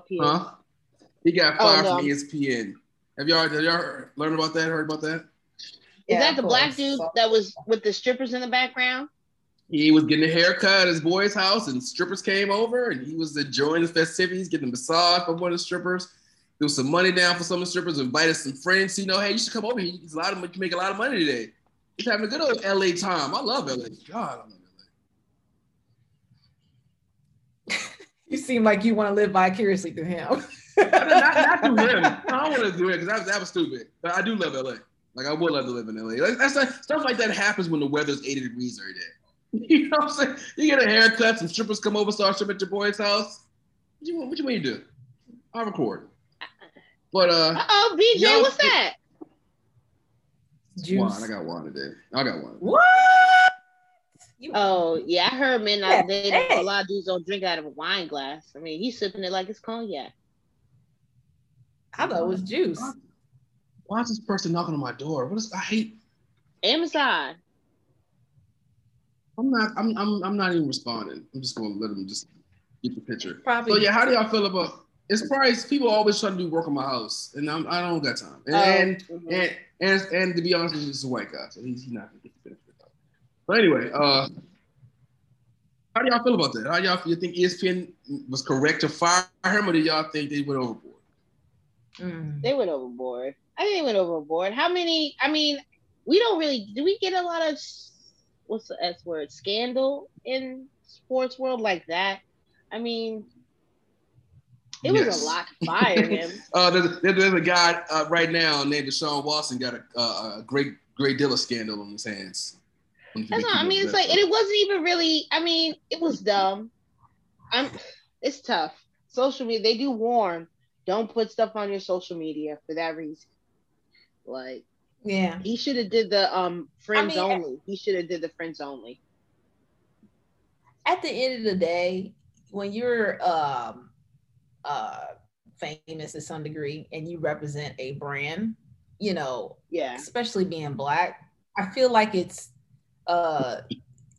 Uh Paul Pierce. huh? He got Oh, fired no. from ESPN. Have y'all have y'all learned about that? Heard about that? Is Yeah, that the black dude that was with the strippers in the background? He was getting a haircut at his boy's house, and strippers came over, and he was enjoying the festivities, getting a massage from one of the strippers. Threw some money down for some of the strippers, invited some friends. You know, hey, you should come over. here. He's a lot of you can make a lot of money today. He's having a good old LA time. I love LA. God, I love LA. You seem like you want to live vicariously through him. not, not, not through him. I don't want to do it because that was, that was stupid. But I do love LA. Like I would love to live in LA. Like, that's like, stuff like that happens when the weather's 80 degrees every day. You know what I'm saying? You get a haircut, some strippers come over, start stripping at your boy's house. What you, want- what you want me to do? I'll record. But uh, Uh oh, BJ, Yo, what's that? Juice. wine. I got wine today. I got wine. What? You, Oh yeah, I heard men Yeah, nowadays hey. a lot of dudes don't drink out of a wine glass. I mean, he's sipping it like it's cognac. I thought it was juice. Why is this person knocking on my door? What is I hate? Amazon. I'm not. I'm. I'm. I'm not even responding. I'm just gonna let them just get the picture. Probably. So yeah, how do y'all feel about? It's probably people always trying to do work on my house, and I'm, I don't got time. And Oh, and, mhm. and and and to be honest, with you, he's a white guy, so he's, he's not gonna get the benefit. of it. But anyway, uh, how do y'all feel about that? How y'all you think ESPN was correct to fire him, or do y'all think they went overboard? Mm. They went overboard. I think they went overboard. How many? I mean, we don't really. Do we get a lot of what's the S word? Scandal in sports world like that? I mean, it was Yes. a lot to fire him. Uh, there's, there's there's a guy uh, right now named Deshaun Watson got a, uh, a great great deal of scandal on his hands. That's not, I mean, it's like, and it wasn't even really. I mean, it was dumb. I'm. It's tough. Social media. They do warn. Don't put stuff on your social media for that reason. Like Yeah. he should have did the um friends mean, only. He should have did the friends only. At the end of the day, when you're um uh famous to some degree and you represent a brand, you know, Yeah. especially being black, I feel like it's uh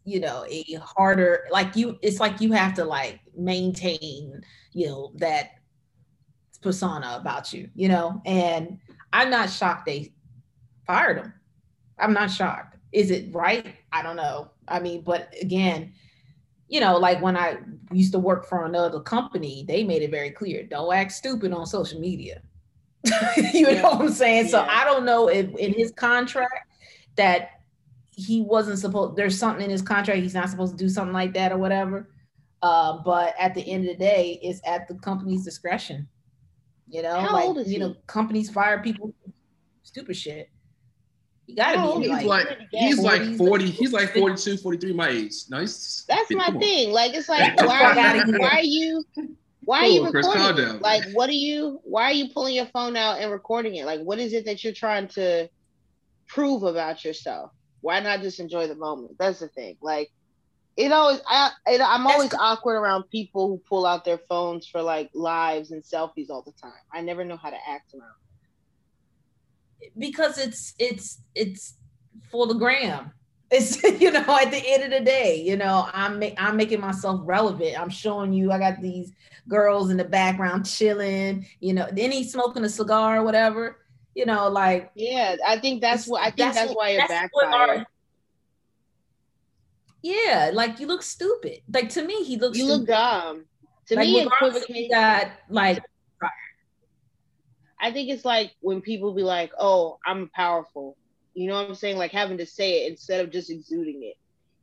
you know a harder like you it's like you have to like maintain you know that persona about you you know? And i'm not shocked they fired him. I'm not shocked. Is it right? I don't know. I mean but again you know like when i used to work for another company they made it very clear don't act stupid on social media. You know what i'm saying? So i don't know if in his contract that he wasn't supposed there's something in his contract he's not supposed to do something like that or whatever uh, but at the end of the day it's at the company's discretion you know How like old is you know companies fire people stupid shit you gotta How be is He's like, like he's like 40. He's like 42, 43 my age. No, he's That's my come on. thing. Like it's like Fuck why outta are you, why are you why are you Cool, Chris, recording? down. Like what are you why are you pulling your phone out and recording it? Like what is it that you're trying to prove about yourself? Why not just enjoy the moment? That's the thing. Like it always I it, I'm always co- awkward around people who pull out their phones for like lives and selfies all the time. I never know how to act around. because it's it's it's for the gram It's you know, at the end of the day, you know, I'm I'm making myself relevant. I'm showing you I got these girls in the background chilling. You know, any smoking a cigar or whatever. You know, like Yeah, I think that's what I think that's, That's what- why it that's backfired. our- yeah, like you look stupid. Like to me, he looks you stupid. look dumb. To like, me, regardless if he equivocating. got like I think it's like when people be like, "Oh, I'm powerful," you know what I'm saying? Like having to say it instead of just exuding it.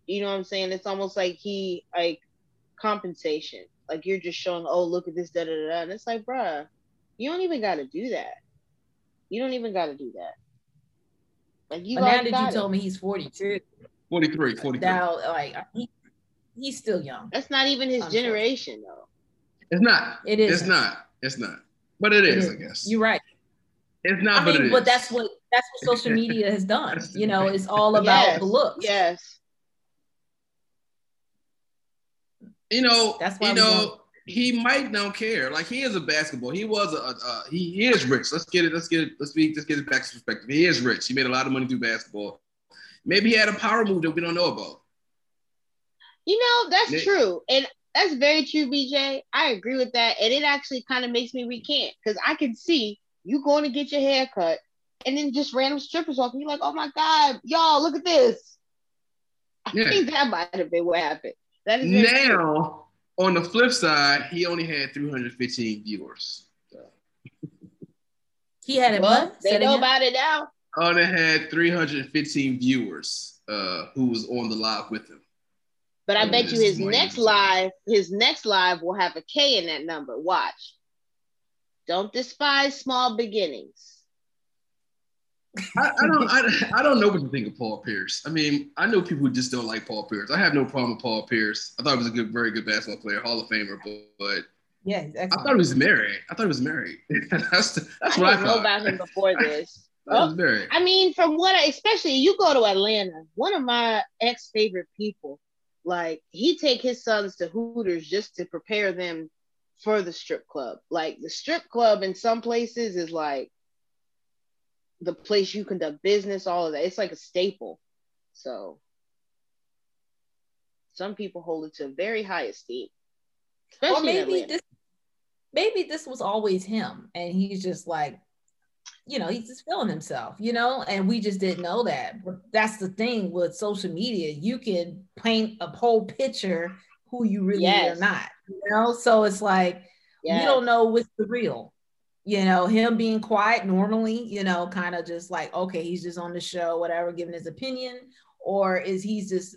You know what I'm saying? It's almost like he like compensation. Like you're just showing, "Oh, look at this, da da," da. and it's like, bruh, you don't even got to do that. You don't even got to do that. Like you but now that you it. told me he's 42, 43, uh, 43. now like he, he's still young. That's not even his Unfortunately. generation, though. It's not. It is. It's not. It's not. But it is, is. I guess. You're right. it's not, I but it mean, is. but that's what that's what social media has done. You know, it's all about Yes, the looks. Yes. you know, That's why you know, don't- he might don't care. Like he is a basketball. He was a, a, he, is rich. Let's get it. Let's get it. Let's be. Let's get it back to perspective. He is rich. He made a lot of money through basketball. Maybe he had a power move that we don't know about. You know, that's Nick- true. And that's very true, BJ. I agree with that. And it actually kind of makes me recant because I can see you going to get your hair cut and then just random strippers off and you're like, oh my God, y'all, look at this. I Yeah. think that might have been what happened. That is very true. Now, on the flip side, he only had 315 viewers. He had it Well, what? they Said know again? about it now. Only had 315 viewers uh, who was on the live with him. But I bet you his next live, his next live will have a K in that number. Watch. Don't despise small beginnings. I, I don't I, I don't know what to think of Paul Pierce. I mean, I know people who just don't like Paul Pierce. I have no problem with Paul Pierce. I thought he was a good, very good basketball player, Hall of Famer, but, but Yeah, I thought he was married. I thought he was married. that's the, that's I what I didn't know thought. about him before this. I thought he was married. I mean, from what I, especially you go to Atlanta, one of my ex favorite people, like he take his sons to Hooters just to prepare them for the strip club. Like the strip club in some places is like the place you conduct business, all of that. It's like a staple. So some people hold it to a very high esteem. or Especially in maybe this maybe this was always him and he's just like you know he's just feeling himself you know and we just didn't know that but that's the thing with social media you can paint a whole picture who you really Yes. are not you know so it's like Yes. you don't know what's the real you know him being quiet normally you know kind of just like okay he's just on the show whatever giving his opinion or is he's just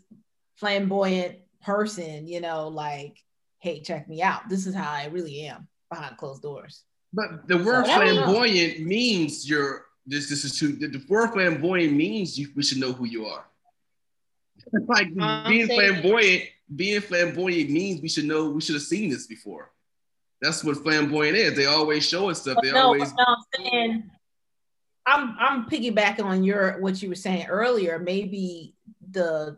flamboyant person you know like hey check me out this is how i really am behind closed doors But the word don't flamboyant means you're this. This is too. The, word flamboyant means you. We should know who you are. like I'm being flamboyant. Being flamboyant means we should know. We should have seen this before. That's what flamboyant is. They always show us stuff. They no, always. no, I'm saying I'm I'm piggybacking on your what you were saying earlier. Maybe the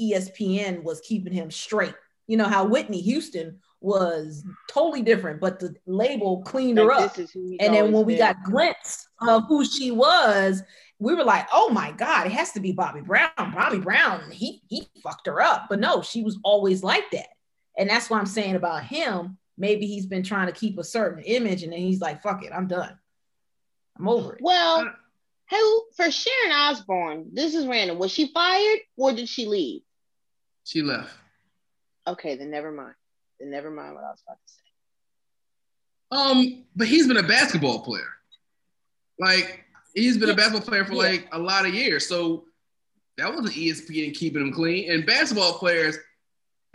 ESPN was keeping him straight. You know how Whitney Houston was totally different, but the label cleaned her up. this is who he's And then when we been. got glimpse of who she was, we were like, "Oh my God, it has to be Bobby Brown." Bobby Brown, he he fucked her up, but no, she was always like that, and that's what I'm saying about him. Maybe he's been trying to keep a certain image, and then he's like, "Fuck it, I'm done. I'm over it." Well, who for Sharon Osbourne? This is random. Was she fired or did she leave? She left. Okay, then never mind. Then never mind what I was about to say. Um, but he's been a basketball player. Like he's been a basketball player for Yeah. like a lot of years. So that wasn't ESPN keeping him clean. And basketball players,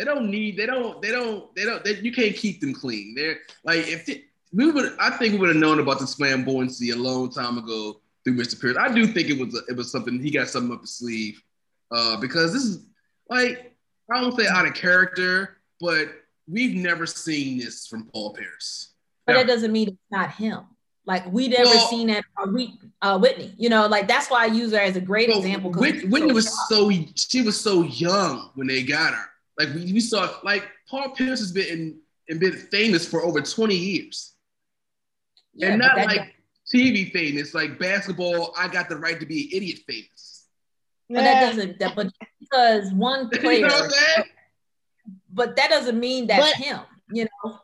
they don't need, they don't, they don't, they don't, they, you can't keep them clean. They're like if it, we would, I think we would have known about this flamboyancy a long time ago through Mr. Pierce. I do think it was it was something he got something up his sleeve uh, because this is like I don't say out of character, but we've never seen this from Paul Pierce. But that doesn't mean it's not him. Like we'd never Well- seen that uh, we, uh, Whitney. You know, like that's why I use her as a great Well, example. 'cause Whit- it's Whitney was so she was so young when they got her. Like we, we saw, like Paul Pierce has been in, and been famous for over twenty years, Yeah, and not that- like TV famous, like basketball. I got the right to be an idiot famous. But that doesn't that but because one You player, know what I'm saying? but that doesn't mean that's But- him, you know.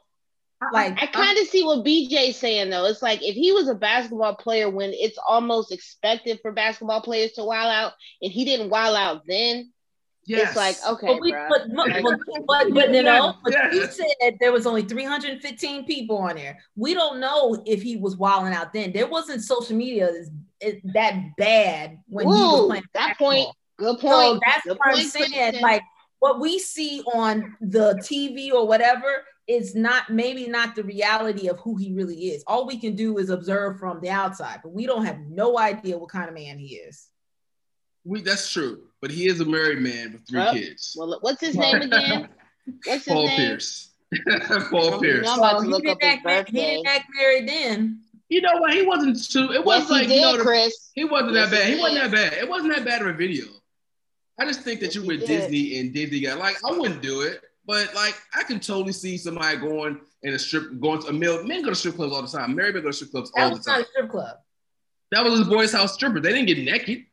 Like I kind of see what BJ's saying though. It's like if he was a basketball player when it's almost expected for basketball players to wild out, and he didn't wild out then, Yes. it's like okay, but we but, but, but, but, but, you know, but Yeah. he said there was only 315 people on there. We don't know if he was wilding out then. There wasn't social media is, is that bad when he was playing that basketball. point, good point. So point. that's Good what I'm saying. Kristen. Like what we see on the TV or whatever is not maybe not the reality of who he really is. All we can do is observe from the outside, but we don't have no idea what kind of man he is. We, that's true, but he is a married man with three Oh, kids. well, what's his name again? What's his Paul name? Pierce. Paul Pierce. I'm about Well, to he look didn't up his act he didn't act married then. You know what? He wasn't too. It Yes, wasn't he like did, you know. the- Chris. He wasn't Yes, that bad. he He wasn't that bad. It wasn't that bad of a video. I just think that Yes, you he with did. Disney and Disney got like I wouldn't do it, but like I can totally see somebody going in a strip going to a mill. Men go to strip clubs all the time. Married men go to strip clubs That all the was not time. a strip club. That was his boys' house stripper. They didn't get naked.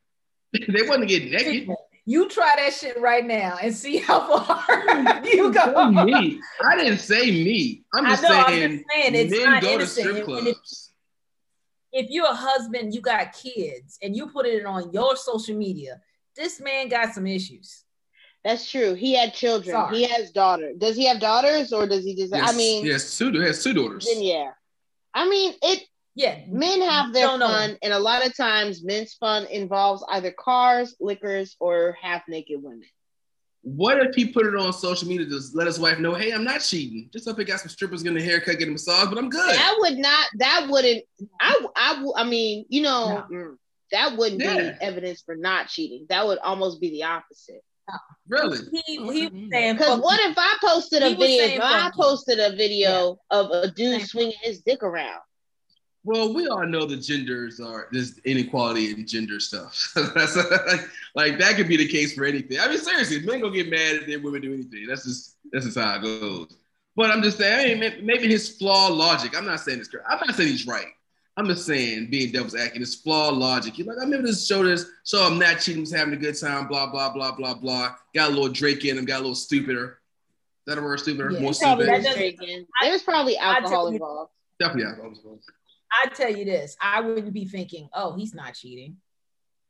they wasn't getting naked. You try that shit right now and see how far you go. me. I didn't say me. I'm I just know, I'm saying just saying it's men not go to innocent. strip And- and if- clubs. if you're a husband, you got kids, and you put it on your social media, this man got some issues. That's true. He had children. Sorry. He has daughter. Does he have daughters or does he just? I mean, yes, has two. He has two daughters. then yeah. I mean, it. Yeah, Men have their Don't know. fun, and a lot of times, men's fun involves either cars, liquors, or half naked women. What if he put it on social media to let his wife know, hey, I'm not cheating. Just up here got some strippers getting a haircut, getting a massage, but I'm good. That would not. That wouldn't. i i, I mean, you know, mm, that wouldn't Yeah. be evidence for not cheating. That would almost be the opposite. Really? he he was saying, Because what if I posted a video? saying I posted a video of a dude swinging his dick around. Well, we all know the genders are there's inequality in gender stuff. That's like, like that could be the case for anything. I mean, seriously, men gonna get mad if their women do anything. That's just that's just how it goes. But I'm just saying, I mean, maybe his flawed logic. I'm not saying it's correct. I'm not saying he's right. I'm just saying, being devil's acting, his flawed logic. He's like, I remember this show this, so I'm not cheating, was having a good time, blah, blah, blah, blah, blah. Got a little Drake in him, got a little stupider. Is that a word, stupider? Yeah, More stupid? That was doesn't- drinking. There's probably alcohol involved. Definitely. Yeah. I tell you this, I wouldn't be thinking, oh, he's not cheating.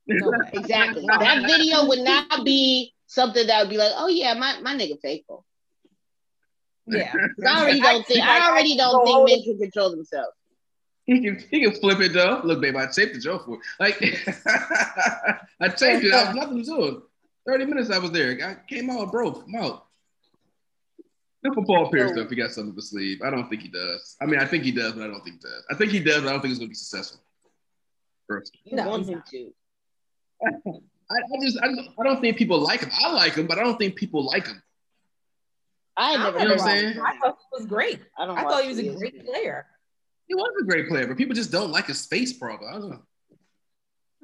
No way. Exactly. that video would not be something that would be like, oh yeah, my, my nigga faithful. Yeah. I already don't think I already don't think men can control themselves. He can, he can flip it though. Look, babe, I taped the joke for you. Like I taped it. I was nothing to it. 30 minutes I was there. I came out broke. I'm out. Look Paul Pierce though, if he got something up his sleeve. I don't think he does. I mean, I think he does, but I don't think he does. I think he does, but I don't think it's gonna be successful. First. You No, want him to. I, I just I, don't- I don't think people like him. I like him, but I don't think people like him. I never You know what I'm saying? I thought he was great. I don't I thought he was a ESPN. great player. He was a great player, but people just don't like his face, probably. I don't know.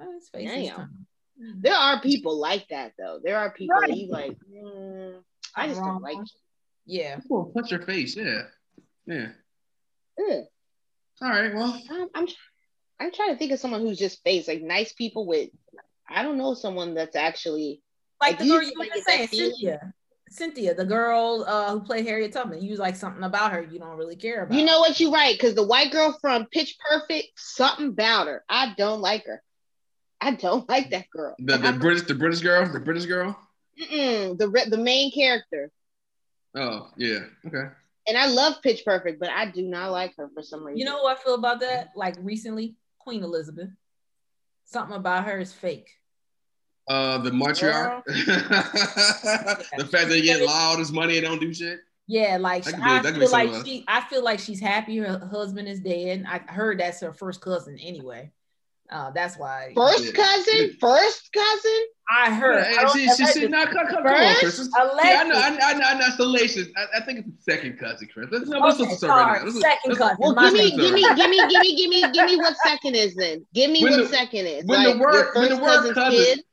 Oh, his face Damn. There are people like that though. There are people that you like. mm, I just don't like. Yeah. People punch your face, yeah. Yeah. Ugh. All right, well. I'm, I'm I'm trying to think of someone who's just face like nice people with. I don't know someone that's actually. Like Like, the girl you were get just saying. Cynthia. Cynthia, the girl uh, who played Harriet Tubman. You like something about her you don't really care about. You know what you right because the white girl from Pitch Perfect, something about her. I don't like her. I don't like that girl. The, the British the British girl, the British girl. Mm-mm, the the main character, Oh yeah, okay. and I love Pitch Perfect, but I do not like her for some reason. You know what I feel about that? Like recently, Queen Elizabeth. Something about her is fake. Uh, the matriarch. the fact that they get all this money and don't do shit. Yeah, like That be- I that could be feel like she, I feel like she's happy her husband is dead. I heard that's her first cousin anyway. Uh, that's why. first Yeah. cousin, first cousin. I heard. Yeah, I don't- she, she, she, not, come, come, come on, First? Chris. This- Yeah, I know, allegedly. I, I know, I know, salacious. I, I think it's the second cousin, Chris. Let's, no, let's Okay, just start right now. Let's- second let's- cousin. Well, My give me, give me, give me, give me, give me, give me what second is then. Give me When what the- second is. when the word- when the word cousin- kid.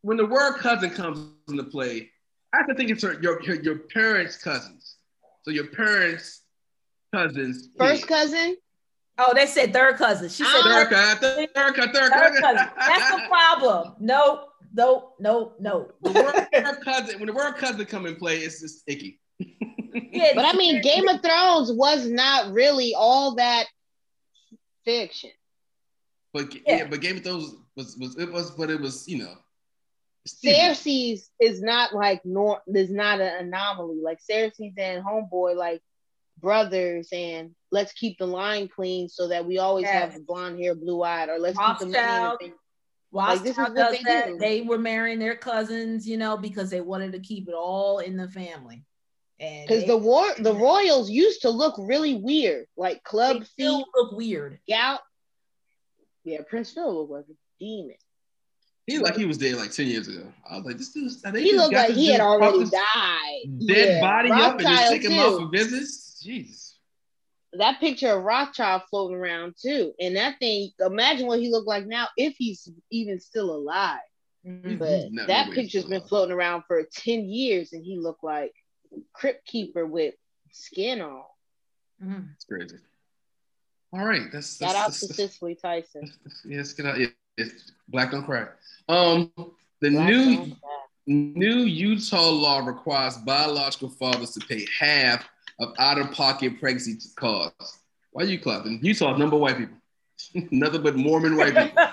When the word cousin comes into play, I have to think it's your, your, your, your parents' cousins. So your parents' cousins. First kid. cousin. Oh, they said third cousin. She said third, Third cousin, third cousin, third third cousin. cousin. That's the problem. No, no, no, no. The word cousin, when the word cousin come in play, it's just icky. Yeah, But I mean, Game of Thrones was not really all that fiction. But yeah. Yeah. but Game of Thrones was was it was but it was you know. it's Cersei's is not like nor is not an anomaly. Like Cersei's and Homeboy, like brothers, and let's keep the line clean so that we always have the blonde hair, blue eyed, or let's keep the money. in Rothschild. family. Rothschild this is what does they that. do. They were marrying their cousins, you know, because they wanted to keep it all in the family. And Because the war, the royals used to look really weird, like they club still feet, look weird. gout. Yeah, Prince Philip was a demon. He like he was dead like ten years ago. I was like, this dude. He looked like he had already died. Dead Yeah, body up and just Rothschild take him out for visits. Jesus. that picture of Rothschild floating around too. And that thing, imagine what he looked like now if he's even still alive. Mhm. But He's that picture's been floating around for 10 years and he looked like Crypt Keeper with skin on. It's crazy. All right, that's, Shout that's, out that's, to Cicely Tyson. yes, get out. Yeah, it's black don't crack. Um, the Black new new Utah law requires biological fathers to pay half of out-of-pocket pregnancy costs. Why are you clapping? Utah's number white people. Nothing but Mormon white people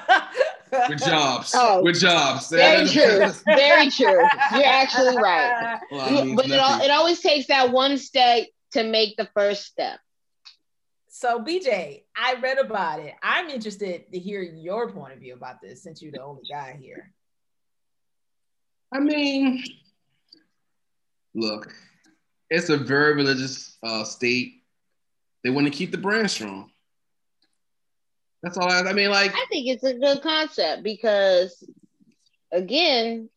with jobs. Oh, with jobs. Very true. Very true. You're actually right. Well, I mean, but it, al- nothing. it always takes that one step to make the first step. So BJ, I read about it. I'm interested to hear your point of view about this since you're the only guy here. I mean, look, it's a very religious uh, state. They want to keep the brand strong. That's all I, I mean. Like, I think it's a good concept because, again,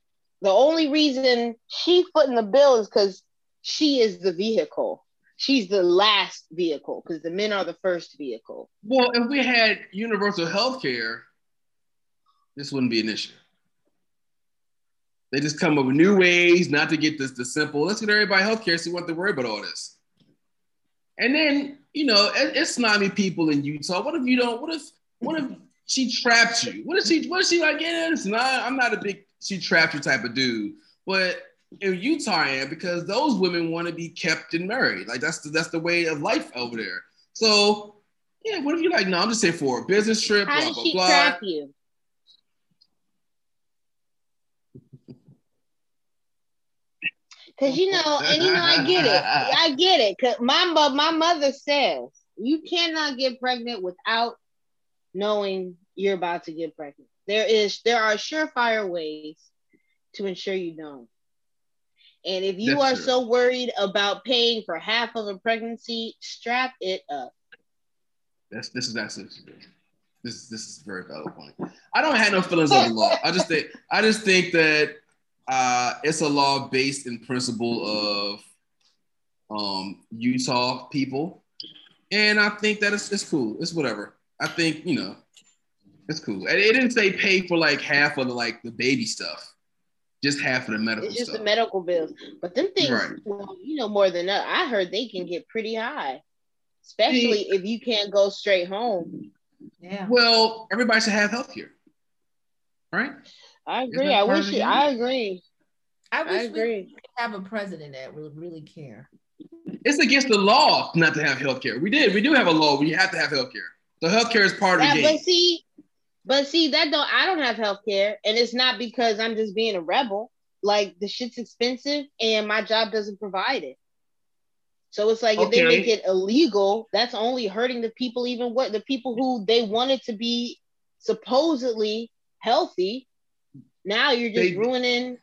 the only reason she footing the bill is because she is the vehicle. She's the last vehicle because the men are the first vehicle. well, if we had universal health care, this wouldn't be an issue. They just come up with new ways not to get this the simple. Let's get everybody health care so we want to worry about all this. And then, you know, it, it's snobby people in Utah. What if you don't? What if what if she trapped you? What if she what if she like, yeah, listen, I, I'm not a big she trapped you type of dude. But in Utah am because those women want to be kept and married. Like that's the that's the way of life over there. So yeah, what if you're like, no, I'm just saying for a business trip, How blah, did blah, she blah. trap you? Cause you know, and you know, I get it. I get it. Cause my my mother says you cannot get pregnant without knowing you're about to get pregnant. There is there are surefire ways to ensure you don't. And if you That's are true. so worried about paying for half of a pregnancy, strap it up. That's this is actually this this is a very valid point. I don't have no feelings on the law. I just think I just think that uh, it's a law based in principle of um, Utah people, and I think that it's, it's cool. It's whatever. I think you know it's cool. And it didn't say pay for like half of the like the baby stuff, just half of the medical It's just stuff. the medical bills. But them things, Right. well, you know more than that. I heard they can get pretty high, especially if you can't go straight home. Yeah. well, everybody should have health care, right? I agree. I wish of it, I agree. I I wish we agree. could have a president that would really care. It's against the law not to have health care. We did. We do have a law We have to have health care. So health care is part of That, the but see, but see that don't. I don't have health care, and it's not because I'm just being a rebel. Like the shit's expensive, and my job doesn't provide it. So it's like if they make it illegal, that's only hurting the people. Even what the people who they wanted to be supposedly healthy. Now you're just They- ruining.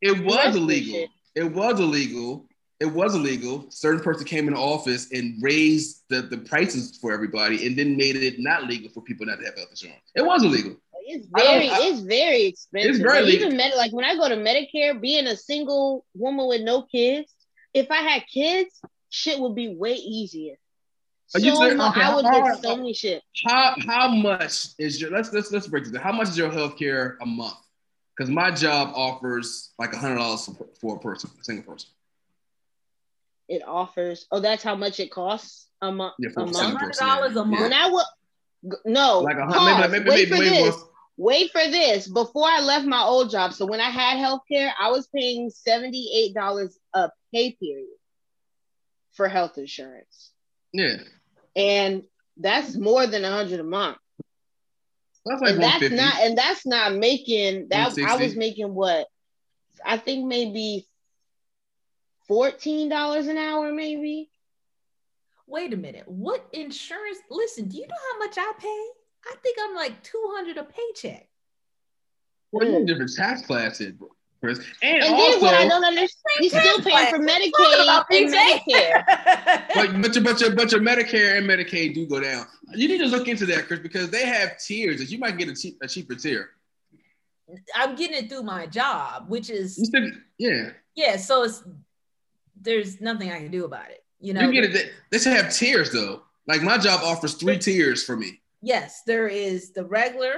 It was illegal. shit. It was illegal. It was illegal. Certain person came in office and raised the, the prices for everybody and then made it not legal for people not to have health insurance. It was illegal. It's very, I- it's very expensive. It's very Like, legal. even med- like when I go to Medicare, being a single woman with no kids, if I had kids, shit would be way easier. Are you So saying- okay, I would how- get so many shit. How how much is your let's let's let's break this down. How much is your health care a month? Because my job offers like a hundred dollars for a person, a single person. It offers. Oh, that's how much it costs a month. Yeah, for a a month. single Hundred dollars a month. When I would no, Like a pause. hundred, maybe maybe Wait maybe, for maybe this. one- Wait for this. Before I left my old job, so when I had healthcare, I was paying $78 a pay period for health insurance. Yeah. And that's more than a hundred a month. That's like and that's not and that's not making that I was making what I think maybe fourteen dollars an hour, maybe. Wait a minute. What insurance? Listen, do you know how much I pay? I think I'm like 200 a paycheck. Well, you're in different tax classes, Chris. And, And also, then what I don't understand, he's still paying for Talking Medicaid and BJ. but, Medicare. but, your, but, your, but your Medicare and Medicaid do go down. You need to look into that, Chris, because they have tiers that you might get a, cheap, a cheaper tier. I'm getting it through my job, which is still, yeah, yeah. So it's there's nothing I can do about it. You know. you get it. They, they should have tiers though. Like my job offers three tiers for me. Yes, there is the regular.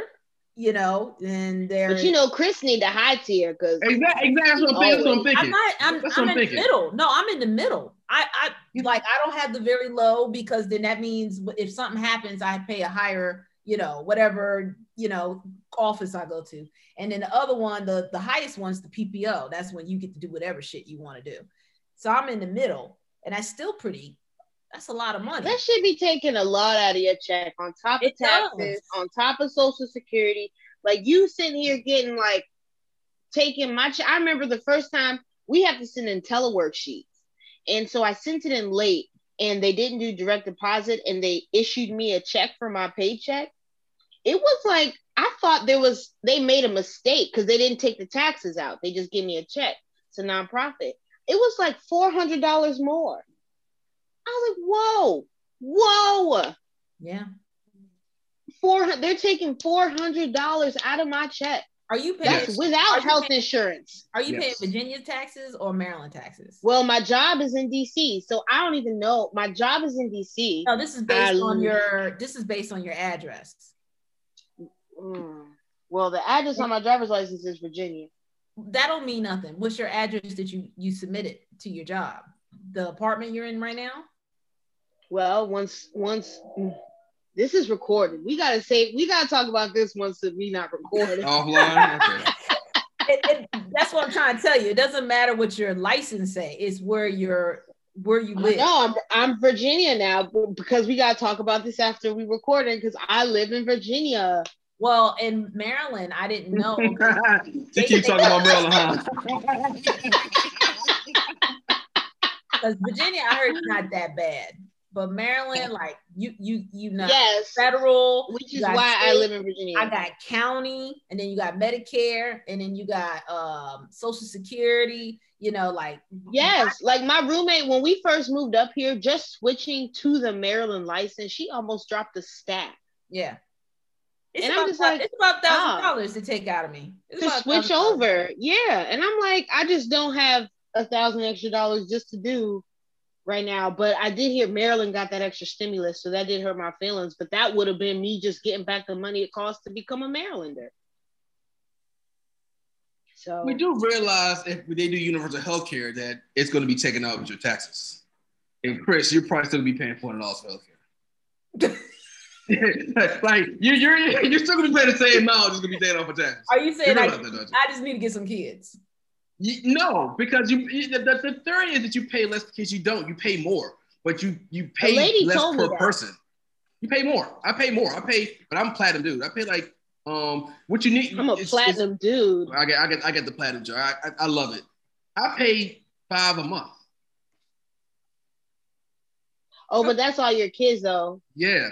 You know, and there. But you know, Chris need the high tier because Exactly. Exactly. That's what I'm, saying. That's what I'm Always. thinking. I'm. I'm, I'm in I'm the middle. No, I'm in the middle. I, I like. I don't have the very low because then that means if something happens, I pay a higher. You know, whatever you know office I go to, and then the other one, the the highest one's the PPO. That's when you get to do whatever shit you want to do. So I'm in the middle, and I still pretty. That's a lot of money. that should be taking a lot out of your check on top of It does. taxes, on top of Social Security. Like you sitting here getting like taking my check. I remember the first time we have to send in telework sheets, and so I sent it in late, and they didn't do direct deposit, and they issued me a check for my paycheck. It was like I thought there was they made a mistake because they didn't take the taxes out. They just give me a check. It's a nonprofit. It was like four hundred dollars more. I was like, whoa, whoa, yeah. four. They're taking four hundred dollars out of my check. Are you paying? That's without you health paying- insurance. Are you Yes. paying Virginia taxes or Maryland taxes? Well, my job is in DC, so I don't even know. My job is in DC. No, this is based I- on your. This is based on your address. Mm. Well, the address on my driver's license is Virginia. That don't mean nothing. What's your address that you you submitted to your job? The apartment you're in right now? Well, once once this is recorded, we gotta say we gotta talk about this once that we not recorded. Offline. Okay. It, it, that's what I'm trying to tell you. It doesn't matter what your license say. It's where you're where you live. No, I'm I'm Virginia now because we gotta talk about this after we recorded because I live in Virginia. Well, in Maryland, I didn't know. you keep talking about Maryland, huh? Because Virginia, I heard it's not that bad. But Maryland, like you you you know yes, federal, which is got why I live in Virginia. I got county, and then you got Medicare, and then you got um Social Security. You know, like Yes, like my roommate when we first moved up here, just switching to the Maryland license, she almost dropped the stack yeah. It's And I'm about, just like, it's about thousand dollars to take out of me. It's to switch $1,000. over. Yeah, and I'm like, I just don't have a thousand extra dollars just to do right now. But I did hear Maryland got that extra stimulus, so that did hurt my feelings. But that would have been me just getting back the money it costs to become a Marylander. So We do realize if they do universal health care that it's going to be taken out with your taxes. And Chris, you're probably still going to be paying four hundred dollars for health care. like you're you're you're still to be the same amount, just to be paying off of taxes. Are you You saying I, that. I just need to get some kids? You- no, because you, you the, the, the theory is that you pay less because you don't. You pay more, but you you pay less per person. You pay more. I pay more. I pay, but I'm platinum dude. I pay like um what you need. I'm a it's- it's- platinum dude. I get I get I get the platinum jar. I, I, I love it. I pay five a month. Oh, but that's all your kids though. Yeah.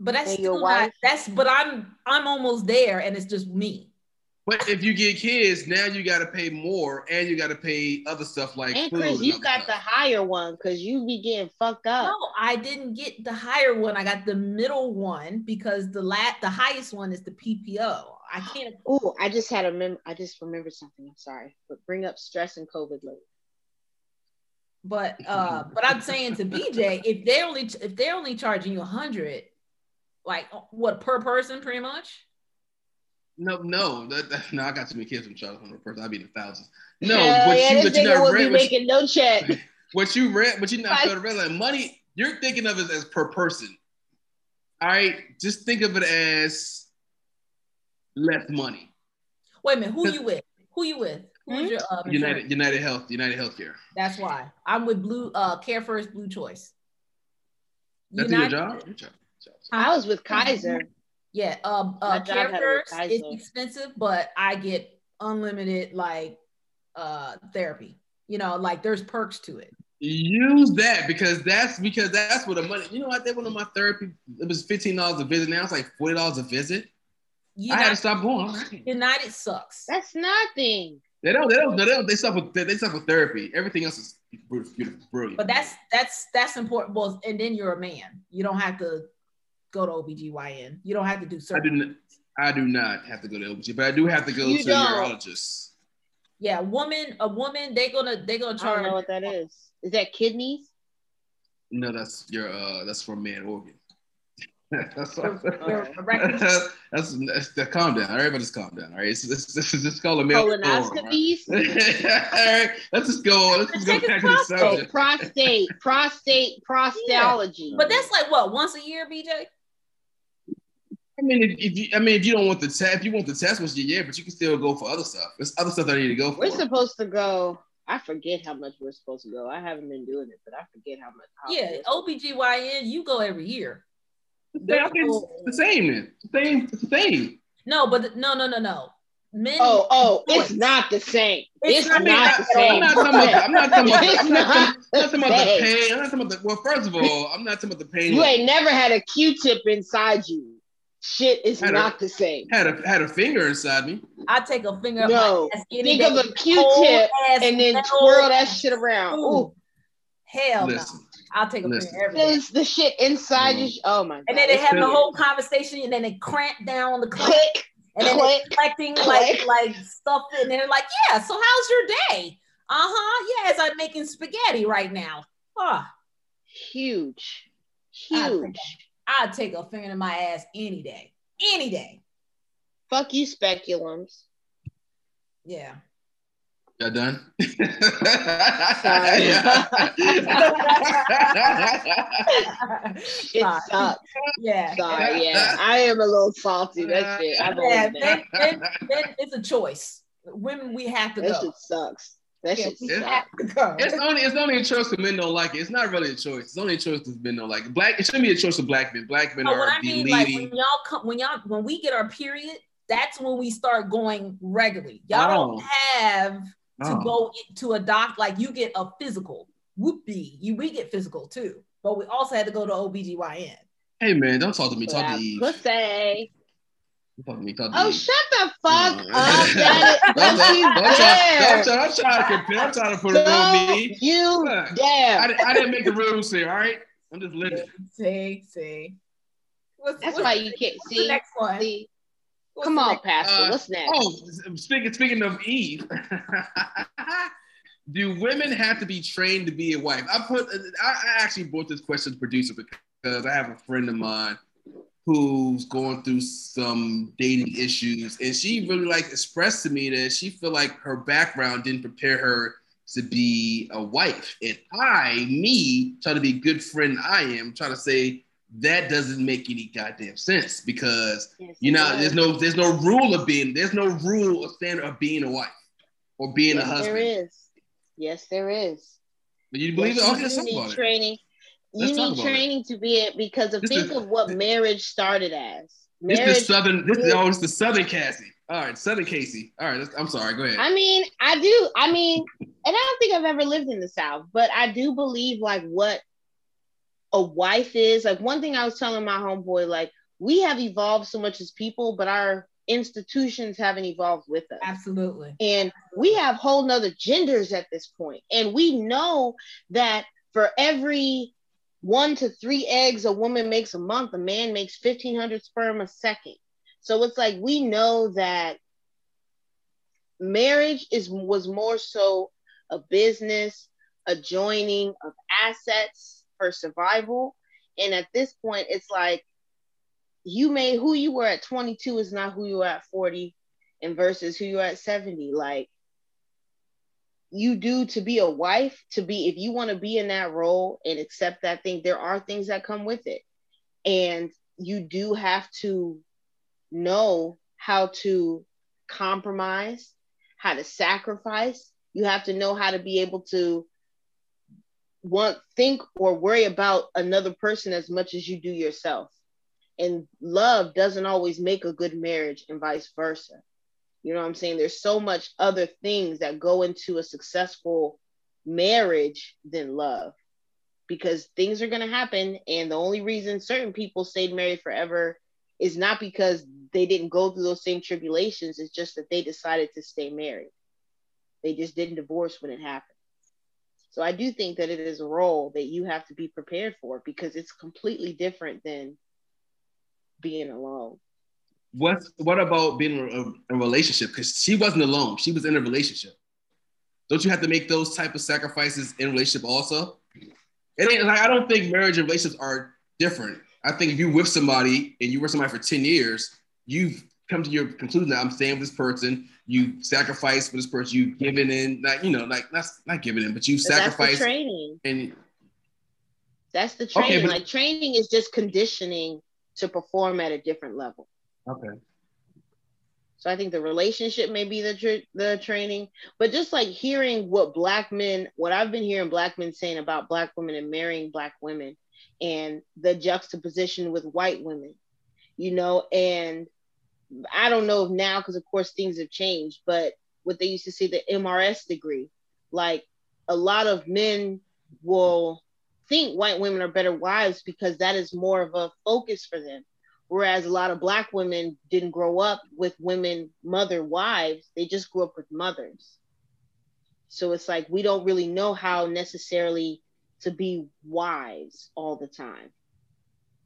But that's And your still not, that's but I'm I'm almost there and it's just me. But if you get kids, now you got to pay more, and you got to pay other stuff like And. Chris, you other got the higher one because you be getting fucked up. No, I didn't get the higher one. I got the middle one because the lat the highest one is the PPO. I can't Oh, I just had a mem- I just remembered something. I'm sorry, but bring up stress and COVID later. but uh but I'm saying to BJ, if they're only if they're only charging you a hundred, like what per person pretty much? No, no, that, that, no. I got too many kids from Charlotte from person. I'd be in the thousands. No, Hell what yeah, you this what you nigga not would be read, what you, making no check. what you read, what you not Right. fail to realize, money. You're thinking of it as per person. All right, just think of it as less money. Wait a minute, who you with? Who you with? Who's Hmm? your uh, United insurance? United Health United Healthcare. That's why I'm with Blue uh CareFirst Blue Choice. That's in your job. Your job. Job. I was with Kaiser. Yeah, um, uh, My job CareFirst is expensive, but I get unlimited like uh therapy. You know, like there's perks to it. Use that because that's because that's what the money. You know what? They went on my therapy. It was fifteen dollars a visit. Now it's like forty dollars a visit. I had to stop going. I'm United sucks. That's nothing. They don't. They don't. They don't. They suffer. They, they suffer therapy. Everything else is beautiful, beautiful, brilliant. But that's that's that's important. Well, and then you're a man. You don't have to go to OBGYN. You don't have to do I do. surgery. I do not have to go to OBG, but I do have to go You to don't. a urologist. Yeah, woman, a woman, they gonna they gonna charge. I don't know what that is. Is that kidneys? No, that's your. Uh, that's for man organ. that's, Your- that's, that's, that's, that's calm down. All right, but just calm down. All right, it's, it's, it's just call a male. Colonoscopies? all right, let's just go. Let's just go back a to the prostate. Subject. prostate, prostate, prostology. But that's like what once a year, BJ. I mean, if, if you, I mean, if you don't want the test, if you want the test once a year, but you can still go for other stuff. There's other stuff that I need to go for. we're supposed to go. I forget how much we're supposed to go. I haven't been doing it, but I forget how much. How Yeah, we're OBGYN, you go every year. Yeah, okay, it's the same then. The same. It's the same. No, but no, no, no, no. Men. Oh, oh, it's not the same. It's It's, not- not, I the am same. not talking about. I'm not talking about. It's I'm not, talking, not I'm not talking about the the pain. I'm not talking about the. Well, first of all, I'm not talking about the pain. You ain't never had a Q-tip inside you. Shit is Had a- not the same. had a had a finger inside me. I take a finger No. my ass any Think of a Q-tip and then twirl that shit around. Ooh. Ooh, Hell Listen, no. I'll take a Listen. finger every day. feels the shit inside you. Oh my god. And then they it's have the whole conversation, and then they cramp down on the clip, click, and then they're collecting like click. like stuff, and they're like, "Yeah, so how's your day? Uh huh. Yeah, as I'm making spaghetti right now. Ah, Huge, huge. I'd take a finger in my ass any day, any day. Fuck you, speculums. Yeah. y'all done? Sorry. It Sorry. sucks. Yeah. Sorry, yeah. I am a little salty. That shit. I've Yeah, then, then, then it's a choice. Women, we have to That go. shit sucks. That shit we sucks. have to go. It's only it's only a choice if men don't like it. It's not really a choice. It's only a choice if men don't like it. Black. It shouldn't be a choice of black men. Black men No, are what I the mean, like leading. when y'all come, when y'all, when we get our period, that's when we start going regularly. Y'all Oh. don't have to Oh. go to a doc like you get a physical. Whoopie, you we get physical too, but we also had to go to OBGYN. Hey man, don't talk to me. Talk Yeah, to Eve. Pussy. Oh, Eve. shut the fuck up, Janet. Don't, Don't don't, you don't, try, don't, try, don't try to compare. I'm trying to put it on Don't me. you Look, I, dare. di- I didn't make the rules here. All right, I'm just living. See, see. What's, That's what's- why you can't what's the see. next one. see. What's Come on, next- Pastor. Uh, What's next? Oh, speaking speaking of Eve, do women have to be trained to be a wife? I put I, I actually brought this question to producer because I have a friend of mine who's going through some dating issues, and she really like expressed to me that she feel like her background didn't prepare her to be a wife. And I, me, try to be a good friend I am, try to say that doesn't make any goddamn sense because Yes, you know, there's no there's no rule of being there's no rule or standard of being a wife or being a husband. there is. Yes, there is. But you believe Yes, it? you Okay, let's need training. Let's you need about it. training to be it because of This think is- of what marriage started as. This Marriage. is the southern. This is is- oh, it's the southern Cassie. All right, southern Casey. All right, I'm sorry. Go ahead. I mean, I do. I mean, and I don't think I've ever lived in the South, but I do believe like what a wife is. Like one thing I was telling my homeboy, like we have evolved so much as people, but our institutions haven't evolved with us. Absolutely. And we have whole nother genders at this. And we know that for every one to three eggs a woman makes a month, a man makes 1,500 sperm a second. So it's like we know that marriage is was more so a business, a joining of assets for survival. And at this point, it's like you may who you were at 22 is not who you are at 40 and versus who you are at 70 like you do to be a wife to be if you want to be in that role and accept that thing there are things that come with it and you do have to know how to compromise, how to sacrifice. You have to know how to be able to want think or worry about another person as much as you do yourself. And love doesn't always make a good marriage and vice versa. You know what I'm saying? There's so much other things that go into a successful marriage than love because things are going to happen. And the only reason certain people stayed married forever is not because they didn't go through those same tribulations. It's just that they decided to stay married. They just didn't divorce when it happened. So i do think that it is a role that you have to be prepared for because it's completely different than being alone what what about being in a, a relationship because she wasn't alone she was in a relationship don't you have to make those type of sacrifices in relationship also it ain't like I don't think marriage and relationships are different. I think if you're with somebody and you were somebody for 10 years, you've come to your conclusion that I'm staying with this person. You sacrifice for this person. You giving in, like you know, like that's not giving in, but you sacrifice training. And that's the training. Okay, but- like training is just conditioning to perform at a different level. Okay, So I think the relationship may be the tra- the training, but just like hearing what black men, what I've been hearing black men saying about black women and marrying black women, and the juxtaposition with white women, you know, and I don't know if now because of course things have changed, but what they used to say the MRS degree, like a lot of men will think white women are better wives because that is more of a focus for them whereas a lot of black women didn't grow up with women mother wives they just grew up with mothers. So it's like we don't really know how necessarily to be wives all the time.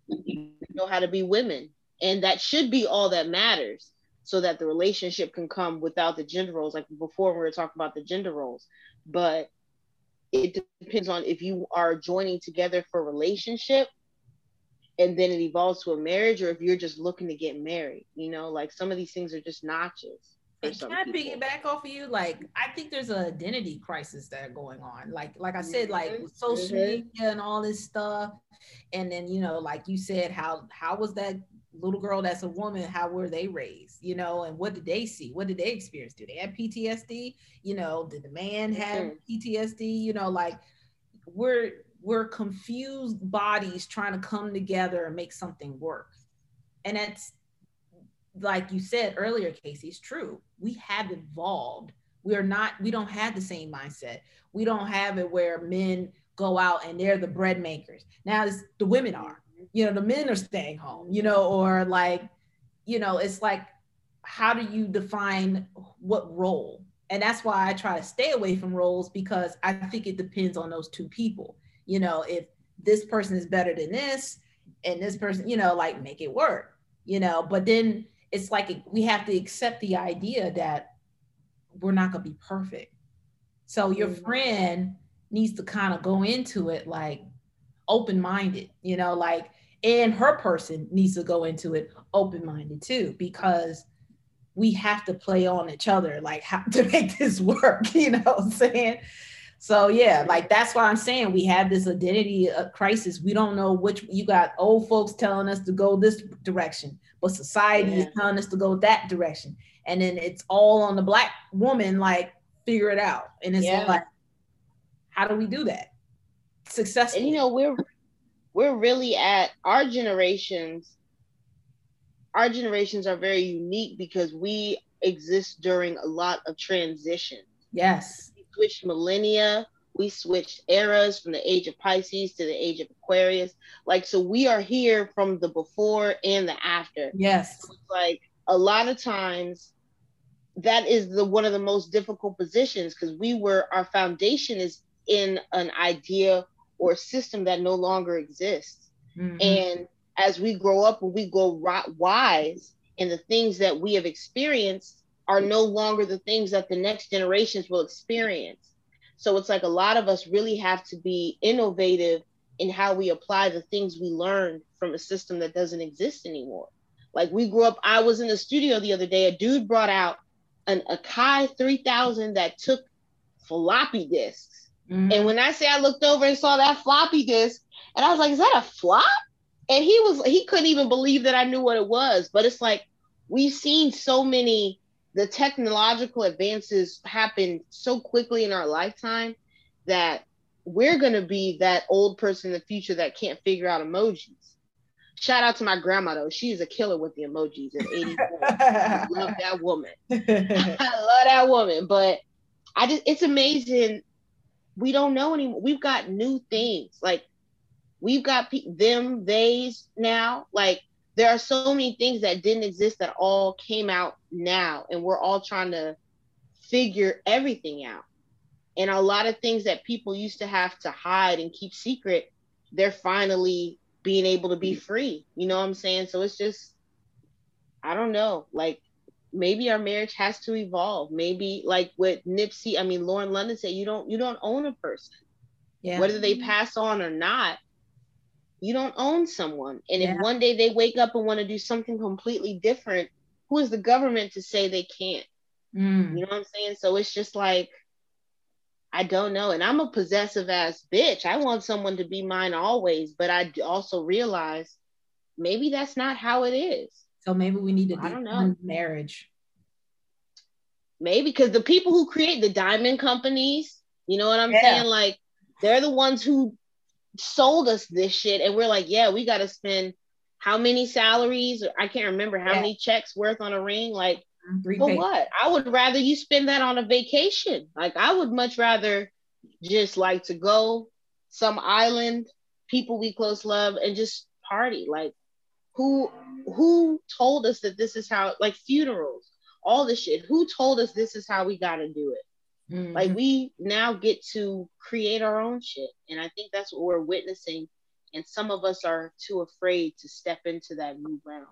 We know how to be women and that should be all that matters so that the relationship can come without the gender roles. Like before we were talking about the gender roles but it depends on if you are joining together for relationship and then it evolves to a marriage or if you're just looking to get married you know like some of these things are just notches And can I piggyback off of you? Like, I think there's an identity crisis that are going on. Like, like I said, like with social Mhm. media and all this stuff, and then you know, like you said, how how was that little girl that's a woman? How were they raised? You know, and what did they see? What did they experience? Do they have PTSD? You know, did the man have Mhm. PTSD? You know, like we're we're confused bodies trying to come together and make something work, and that's like you said earlier, Casey, it's true. We have evolved. We are not, we don't have the same mindset. We don't have it where men go out and they're the bread makers. Now it's the women are, you know, the men are staying home, you know, or like, you know, it's like, how do you define what role? And that's why I try to stay away from roles because I think it depends on those two people. You know, if this person is better than this and this person, you know, like make it work, you know, but then it's like we have to accept the idea that we're not going to be perfect. So your Mhm. friend needs to kind of go into it like open minded, you know, like, and her person needs to go into it open minded too, because we have to play on each other, like how to make this work, you know what I'm saying? So yeah, like that's why I'm saying we have this identity uh, crisis. We don't know which you got old folks telling us to go this direction, but society is telling us to go that direction. And then it's all on the black woman, like figure it out. And it's Yeah. like, how do we do that? Successfully. and you know we're we're really at our generations our generations are very unique because we exist during a lot of transition yes. We switched millennia we switched eras from the age of pisces to the age of aquarius like so we are here from the before and the after Yes. like a lot of times that is the one of the most difficult positions because we were our foundation is in an idea or system that no longer exists Mhm. and as we grow up and we go wise and the things that we have experienced are no longer the things that the next generations will experience so it's like a lot of us really have to be innovative in how we apply the things we learned from a system that doesn't exist anymore like we grew up i was in the studio the other day a dude brought out an akai 3000 that took floppy disks Mhm. and when I say I looked over and saw that floppy disk, and I was like, "Is that a flop?" And he was he couldn't even believe that I knew what it was. But it's like we've seen so many the technological advances happen so quickly in our lifetime that we're going to be that old person in the future that can't figure out emojis. Shout out to my grandma though. She's a killer with the emojis at 84. I love that woman. I love that woman. But I just it's amazing. We don't know anymore. We've got new things. Like we've got pe- them, theys now. Like there are so many things that didn't exist that all came out now. And we're all trying to figure everything out. And a lot of things that people used to have to hide and keep secret, they're finally being able to be mm-hmm. free. You know what I'm saying? So it's just, I don't know. Like maybe our marriage has to evolve. Maybe like with Nipsey, I mean Lauren London said, you don't you don't own a person. Yeah. Whether they mm-hmm. pass on or not, you don't own someone. And Yeah. if one day they wake up and want to do something completely different, who is the government to say they can't? Mm. You know what I'm saying? So it's just like, I don't know. And I'm a possessive ass bitch. I want someone to be mine always, but I also realize maybe that's not how it is. So maybe we need to I don't know. marriage. Maybe because the people who create the diamond companies, you know what I'm Yeah. saying? Like, they're the ones who sold us this shit. And we're like, yeah, we got to spend how many salaries? I can't remember how Yeah. many checks worth on a ring. Like, Three For what? I would rather you spend that on a vacation. Like I would much rather just like to go some island, people we close love, and just party. Like who who told us that this is how like funerals, all this shit. Who told us this is how we gotta do it? Mhm. Like we now get to create our own shit. And I think that's what we're witnessing. And some of us are too afraid to step into that new realm.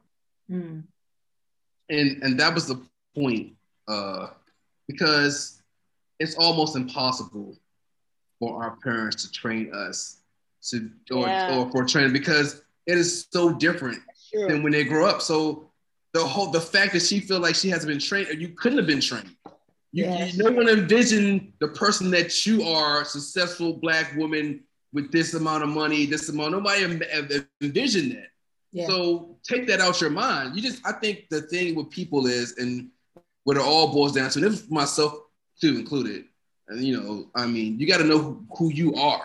Mm. and and that was the point uh because it's almost impossible for our parents to train us to or, Yeah. or for training because it is so different Sure. than when they grow up so the whole the fact that she feel like she hasn't been trained or you couldn't have been trained you, Yes. you no one envisioned the person that you are successful black woman with this amount of money this amount nobody envisioned that Yeah. so take that out your mind. You just, I think the thing with people is, and what it all boils down to, and this is myself too included. And you know, I mean, you got to know who, who you are.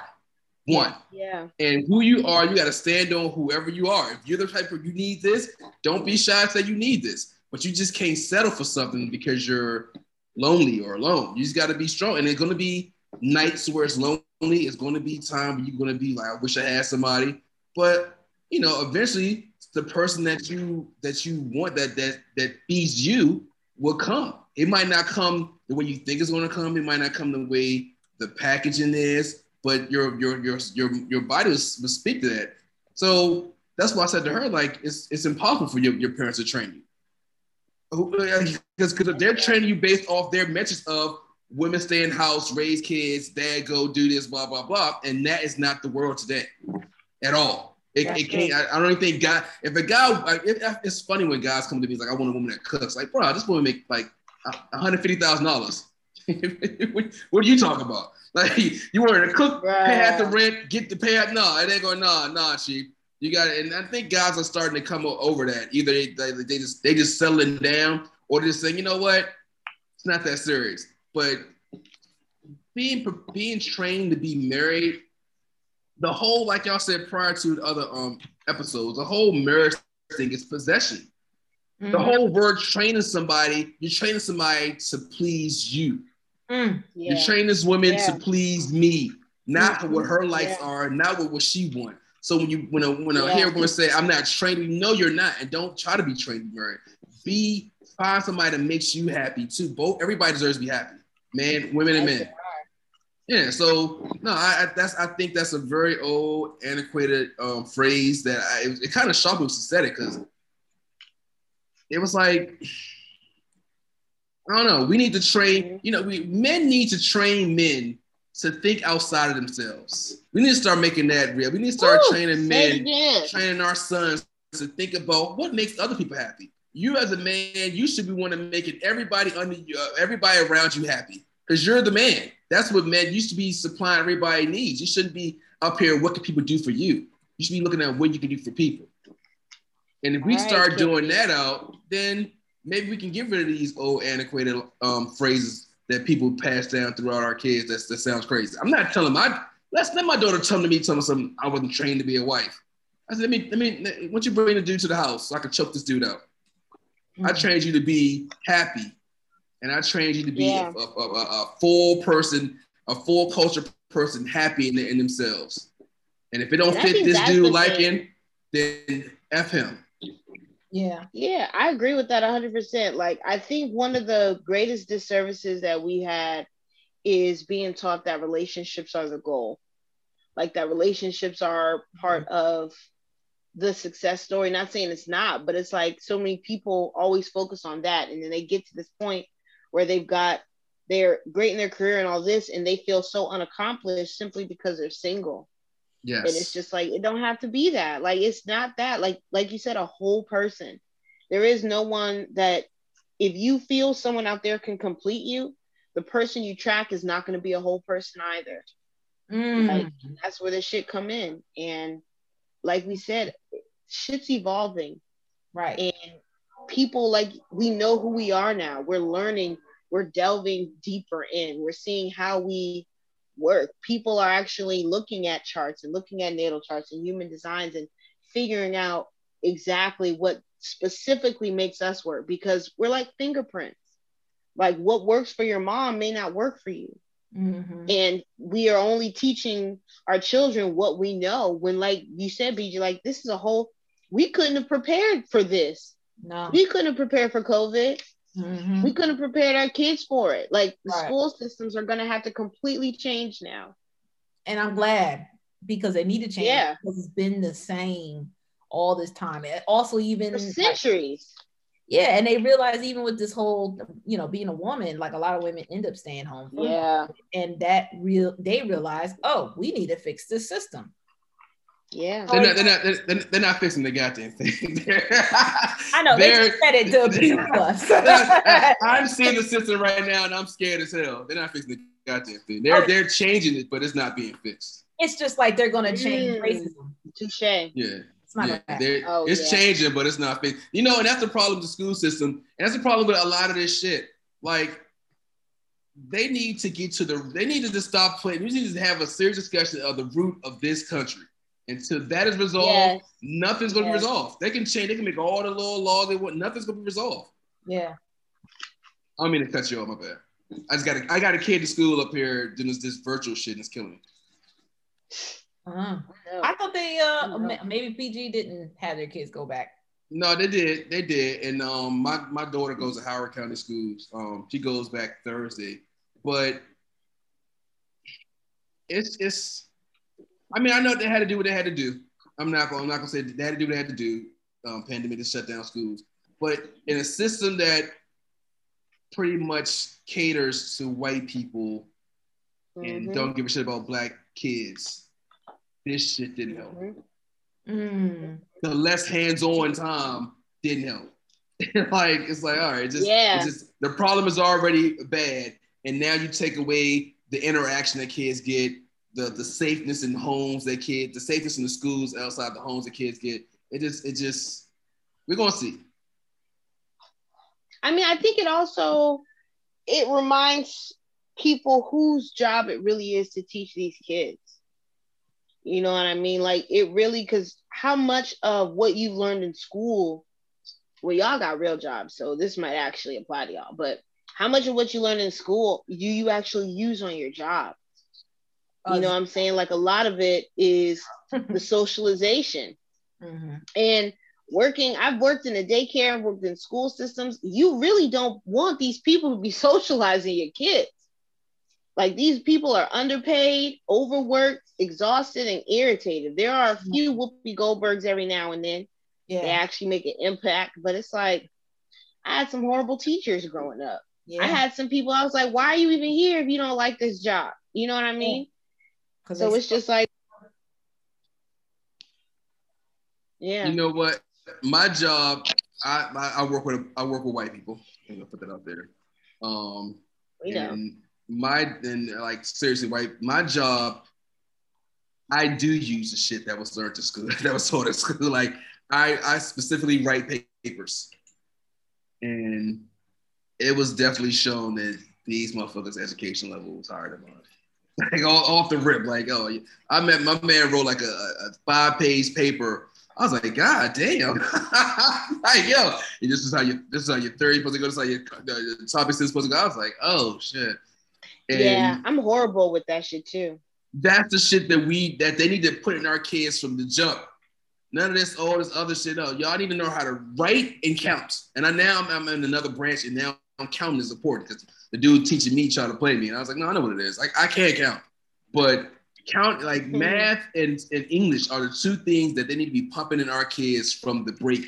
One, Yeah. and who you are, you got to stand on whoever you are. If you're the type of you need this, don't be shy to say you need this. But you just can't settle for something because you're lonely or alone. You just got to be strong. And it's going to be nights where it's lonely. It's going to be time where you're going to be like, I wish I had somebody. But you know, eventually the person that you that you want that that that feeds you will come. It might not come the way you think it's going to come. It might not come the way the packaging is, but your your your your your body will, speak to that. So that's why I said to her, like, it's it's impossible for your, your parents to train you. Because uh, because they're training you based off their metrics of women stay in house, raise kids, dad go do this, blah blah blah, and that is not the world today at all. It, it can't. I, I don't even think God. If a guy, like, it, it's funny when guys come to me like, I want a woman that cooks. Like, bro, this woman make like one hundred fifty thousand dollars. What are you talking about? Like, you want her to cook, pay half the rent, get the pay out? No, it ain't going. Nah, nah, chief. You got it. And I think guys are starting to come over that. Either they, they, they just they just settling down, or they're just saying, you know what, it's not that serious. But being being trained to be married the whole, like y'all said prior to the other um episodes, the whole marriage thing is possession. The Mhm. whole word training somebody, you're training somebody to please you. Mm. Yeah. You're training this woman Yeah. to please me, not Mhm. what her likes Yeah. are, not what, what she wants. So when you when a when a Yeah. hear woman say, I'm not training, no, you're not, and don't try to be trained to be. Be find somebody that makes you happy too. Both everybody deserves to be happy. Man, women and men. Yeah, so no, I, I that's I think that's a very old, antiquated um, phrase that I, it, it kind of shocked me when she said it because it was like I don't know. We need to train. You know, we men need to train men to think outside of themselves. We need to start making that real. We need to start Woo! training men, training our sons to think about what makes other people happy. You as a man, you should be one to making everybody under you, uh, everybody around you happy because you're the man. That's what men used to be supplying everybody needs. You shouldn't be up here. What can people do for you? You should be looking at what you can do for people. And if we right, start doing that out, then maybe we can get rid of these old antiquated um, phrases that people pass down throughout our kids. That's, that sounds crazy. I'm not telling my let's let my daughter come to me tell me something I wasn't trained to be a wife. I said, let me let me once you bring the dude to the house so I can choke this dude out. Mm-hmm. I trained you to be happy, and I trained you to be yeah. a, a, a, a, full person, a full culture person, happy in, in themselves. And if it don't fit this dude liking, then f him. Yeah. Yeah, I agree with that 100%. Like, I think one of the greatest disservices that we had is being taught that relationships are the goal. Like, that relationships are part mm-hmm. of the success story. Not saying it's not, but it's like so many people always focus on that. And then they get to this point where they've got, they're great in their career and all this, and they feel so unaccomplished simply because they're single. Yes. And it's just like it don't have to be that. Like it's not that. Like like you said, a whole person. There is no one that if you feel someone out there can complete you, the person you track is not going to be a whole person either. Mm. Like, that's where the shit come in. And like we said, shit's evolving. Right. And people like we know who we are now. We're learning, we're delving deeper in. We're seeing how we work. People are actually looking at charts and looking at natal charts and human designs and figuring out exactly what specifically makes us work because we're like fingerprints. Like what works for your mom may not work for you. Mm-hmm. And we are only teaching our children what we know when, like you said, BJ, like this is a whole, we couldn't have prepared for this. No. We couldn't have prepared for COVID. Mm-hmm. We couldn't prepare our kids for it. Like the right. school systems are going to have to completely change now. And I'm glad because they need to change. Yeah. Because it's been the same all this time. It also, even for centuries. Like, yeah, and they realize even with this whole, you know, being a woman, like a lot of women end up staying home. yeah, and that real they realize, oh, we need to fix this system. Yeah, they're not, they're not, they're, they're not fixing the goddamn thing. I know they just said it to abuse us. I'm seeing the system right now, and I'm scared as hell. They're not fixing the goddamn thing. They're they're changing it, but it's not being fixed. It's just like they're gonna change mm. racism. Touche. Yeah. It's not yeah, oh, it's yeah. changing, but it's not fixed. You know, and that's the problem with the school system, and that's the problem with a lot of this shit. Like, they need to get to the. They need to just stop playing. We need to have a serious discussion of the root of this country until that is resolved, yes. nothing's gonna yes. be resolved. They can change, they can make all the little laws they want, nothing's gonna be resolved. Yeah. I don't mean to cut you off, my bad. I just got a, I got a kid to school up here doing this, this virtual shit and it's killing me. Uh-huh. I thought they uh maybe PG didn't have their kids go back. No, they did. They did. And um my, my daughter goes to Howard County Schools. Um she goes back Thursday. But it's it's I mean, I know they had to do what they had to do. I'm not. gonna, I'm not gonna say they had to do what they had to do. Um, pandemic to shut down schools, but in a system that pretty much caters to white people mm-hmm. and don't give a shit about black kids, this shit didn't help. Mm-hmm. Mm. The less hands-on time didn't help. like it's like all right, just, yeah. just the problem is already bad, and now you take away the interaction that kids get the the safeness in homes that kids, the safeness in the schools outside the homes that kids get. It just it just we're gonna see. I mean, I think it also it reminds people whose job it really is to teach these kids. You know what I mean? Like it really because how much of what you've learned in school, well, y'all got real jobs, so this might actually apply to y'all, but how much of what you learned in school do you actually use on your job? You know what I'm saying? Like a lot of it is the socialization. Mm-hmm. And working, I've worked in a daycare, I've worked in school systems. You really don't want these people to be socializing your kids. Like these people are underpaid, overworked, exhausted, and irritated. There are a mm-hmm. few Whoopi Goldbergs every now and then. Yeah. They actually make an impact, but it's like I had some horrible teachers growing up. Yeah. I had some people I was like, why are you even here if you don't like this job? You know what I mean? So it's just like, yeah. You know what? My job, I, I, I work with I work with white people. I'm gonna put that out there. Um, we know. And my and like seriously, white. My job, I do use the shit that was learned to school, that was taught at school. Like I, I specifically write papers. and it was definitely shown that these motherfuckers' education level was higher than mine. Like all, off the rip, like oh, I met my man wrote like a, a five page paper. I was like, God damn, like yo, this is how you this is how your theory supposed to go. This is how your the, the topic is supposed to go. I was like, oh shit. And yeah, I'm horrible with that shit too. that's the shit that we that they need to put in our kids from the jump. None of this, all this other shit. No, y'all need to know how to write and count. And I now I'm, I'm in another branch, and now I'm counting is important because the dude teaching me trying to play me, and I was like, no, I know what it is. Like I can't count, but count like math and, and English are the two things that they need to be pumping in our kids from the break.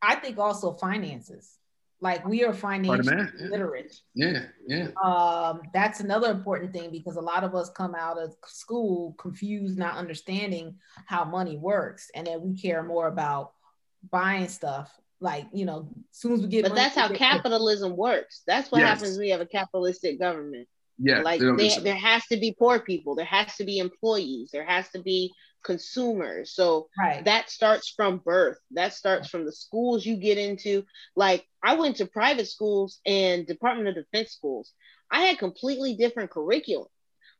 I think also finances. Like we are financially literate. Yeah, yeah, Um, that's another important thing because a lot of us come out of school confused, not understanding how money works, and then we care more about buying stuff. Like you know, as soon as we get, But money, that's how get- capitalism works. That's what Yes. happens when you have a capitalistic government. yeah. like they they, there has to be poor people, there has to be employees, there has to be consumers. So right. that starts from birth. That starts from the schools you get into. Like I went to private schools and Department of Defense schools. I had completely different curriculum.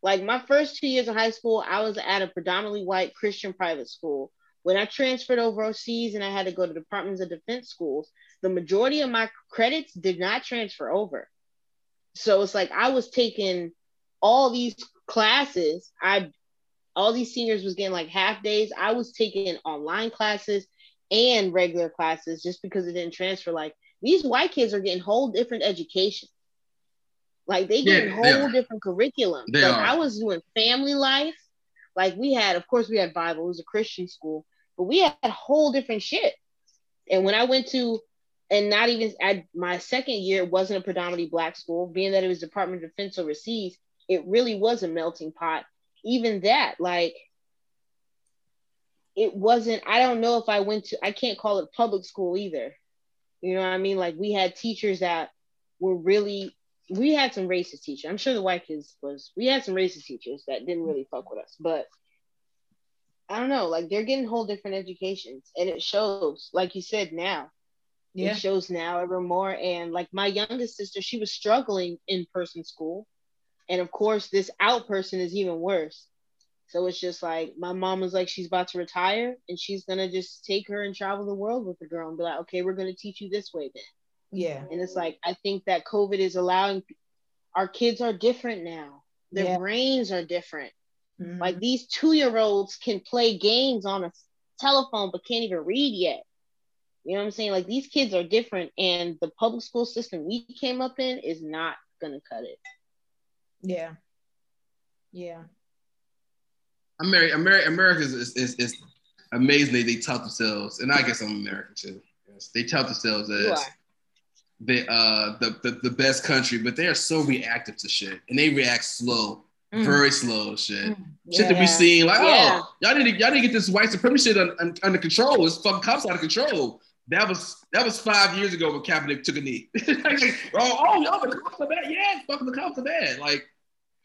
Like my first two years of high school, I was at a predominantly white Christian private school. When I transferred over overseas and I had to go to Departments of Defense schools, the majority of my credits did not transfer over. So it's like I was taking all these classes. I all these seniors was getting like half days. I was taking online classes and regular classes just because it didn't transfer. Like these white kids are getting whole different education. Like they Yeah, getting they whole different curriculum. They like are. I was doing family life. Like we had, of course, we had Bible. It was a Christian school, but we had whole different shit. And when I went to, and not even at my second year, it wasn't a predominantly black school, being that it was Department of Defense overseas. It really was a melting pot. Even that, like, it wasn't. I don't know if I went to. I can't call it public school either. You know what I mean? Like we had teachers that were really. We had some racist teachers. I'm sure the white kids was. We had some racist teachers that didn't really fuck with us, but I don't know. Like they're getting whole different educations, and it shows. Like you said, now Yeah. it shows now ever more. And like my youngest sister, she was struggling in person school, and of course, this out person is even worse. So it's just like my mom was like, she's about to retire, and she's gonna just take her and travel the world with the girl, and be like, okay, we're gonna teach you this way then. Yeah. And it's like I think that COVID is allowing our kids are different now. Their Yeah. brains are different. Mhm. Like these two year olds can play games on a telephone but can't even read yet. You know what I'm saying? Like these kids are different, and the public school system we came up in is not gonna cut it. yeah. Yeah. America, America, America is, is, is, is amazing. They, they tout themselves, and I guess I'm American too. Yes, they tout themselves You as are. the, uh, the, the the best country, but they are so reactive to shit, and they react slow, Mm. very slow shit. Mm. Shit that we seen like, Yeah. oh, y'all need to y'all need to get this white supremacy shit un, un- under control. It's fucking cops out of control. That was that was five years ago when Kaepernick took a knee. Like, oh, oh, y'all the cops are bad. Yeah, fucking the cops are bad. Like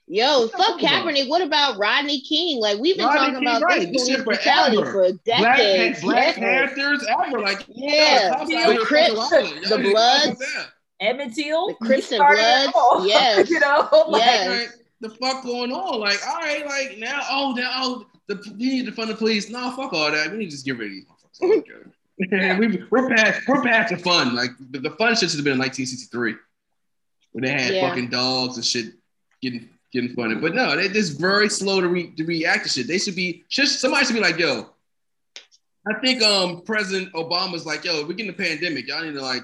Yo, What you fuck talking about? Kaepernick. What about Rodney King? Like we've been Rodney talking King, about right. this This shit police brutality forever. for Black, decades. Black Yes. Panthers ever. Like Yeah, y'all the cops out the here Crips, fucking wilding. Y'all the Bloods. Emmett Till, The he Crips and Bloods, all. yes. you know, like, Yes. Like, the fuck going on? Like, all right, like now, oh, now, oh, the you need to fund the police. No, fuck all that. We need to just get rid of these motherfuckers. Okay. we, we're past, we're past the fun. Like the, the fun shit should have been in 1963, when they had Yeah. fucking dogs and shit getting getting funded. But no, they're just very slow to, re, to react to shit. They should be just somebody should be like, yo. I think um President Obama's like, yo, we're getting a pandemic. Y'all need to like,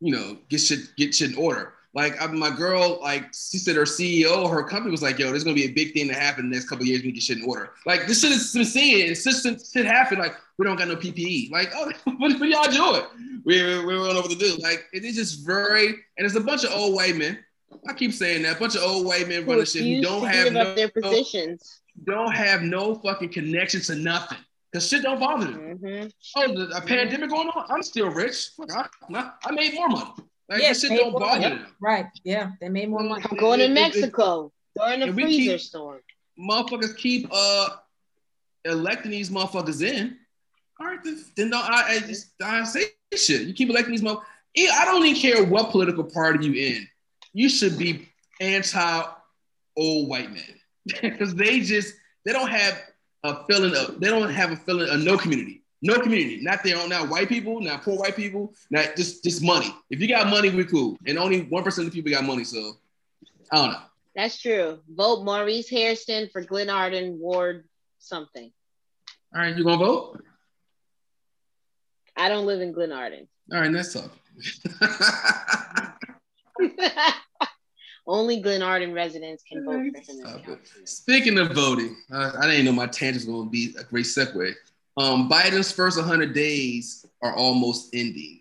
you know, get shit get shit in order. Like I, my girl, like she said, her CEO, her company was like, "Yo, there's gonna be a big thing to happen in the next couple of years. We get shit in order." Like this shit has been seen, and since shit happened, like we don't got no PPE. Like, oh, what, what y'all doing? We we don't know what to do. Like it is just very, and it's a bunch of old white men. I keep saying that, a bunch of old white men running shit who don't have no, their positions. don't have no fucking connection to nothing. Cause shit don't bother them. hmm Oh, the, a pandemic going on? I'm still rich. Fuck, I, I made more money. Like Yes, this shit don't bother them. right. Yeah. They made more money. I'm going to Mexico during the and we freezer keep- storm. motherfuckers keep uh electing these motherfuckers in. All right, then, then don't I, I just I say shit. You keep electing these motherfuckers. I don't even care what political party you in. You should be anti old white men because they just they don't have a feeling of they don't have a feeling of no community. No community, not their own, not white people, not poor white people, not just just money. If you got money, we're cool. And only one percent of the people got money, so I don't know. That's true. Vote Maurice Hairston for Glen Arden Ward something. All right, you gonna vote? I don't live in Glen Arden. All right, that's tough. Only Glen Arden residents can vote for him. Speaking of voting, uh, I didn't know my tangent was going to be a great segue. Um, Biden's first 100 days are almost ending.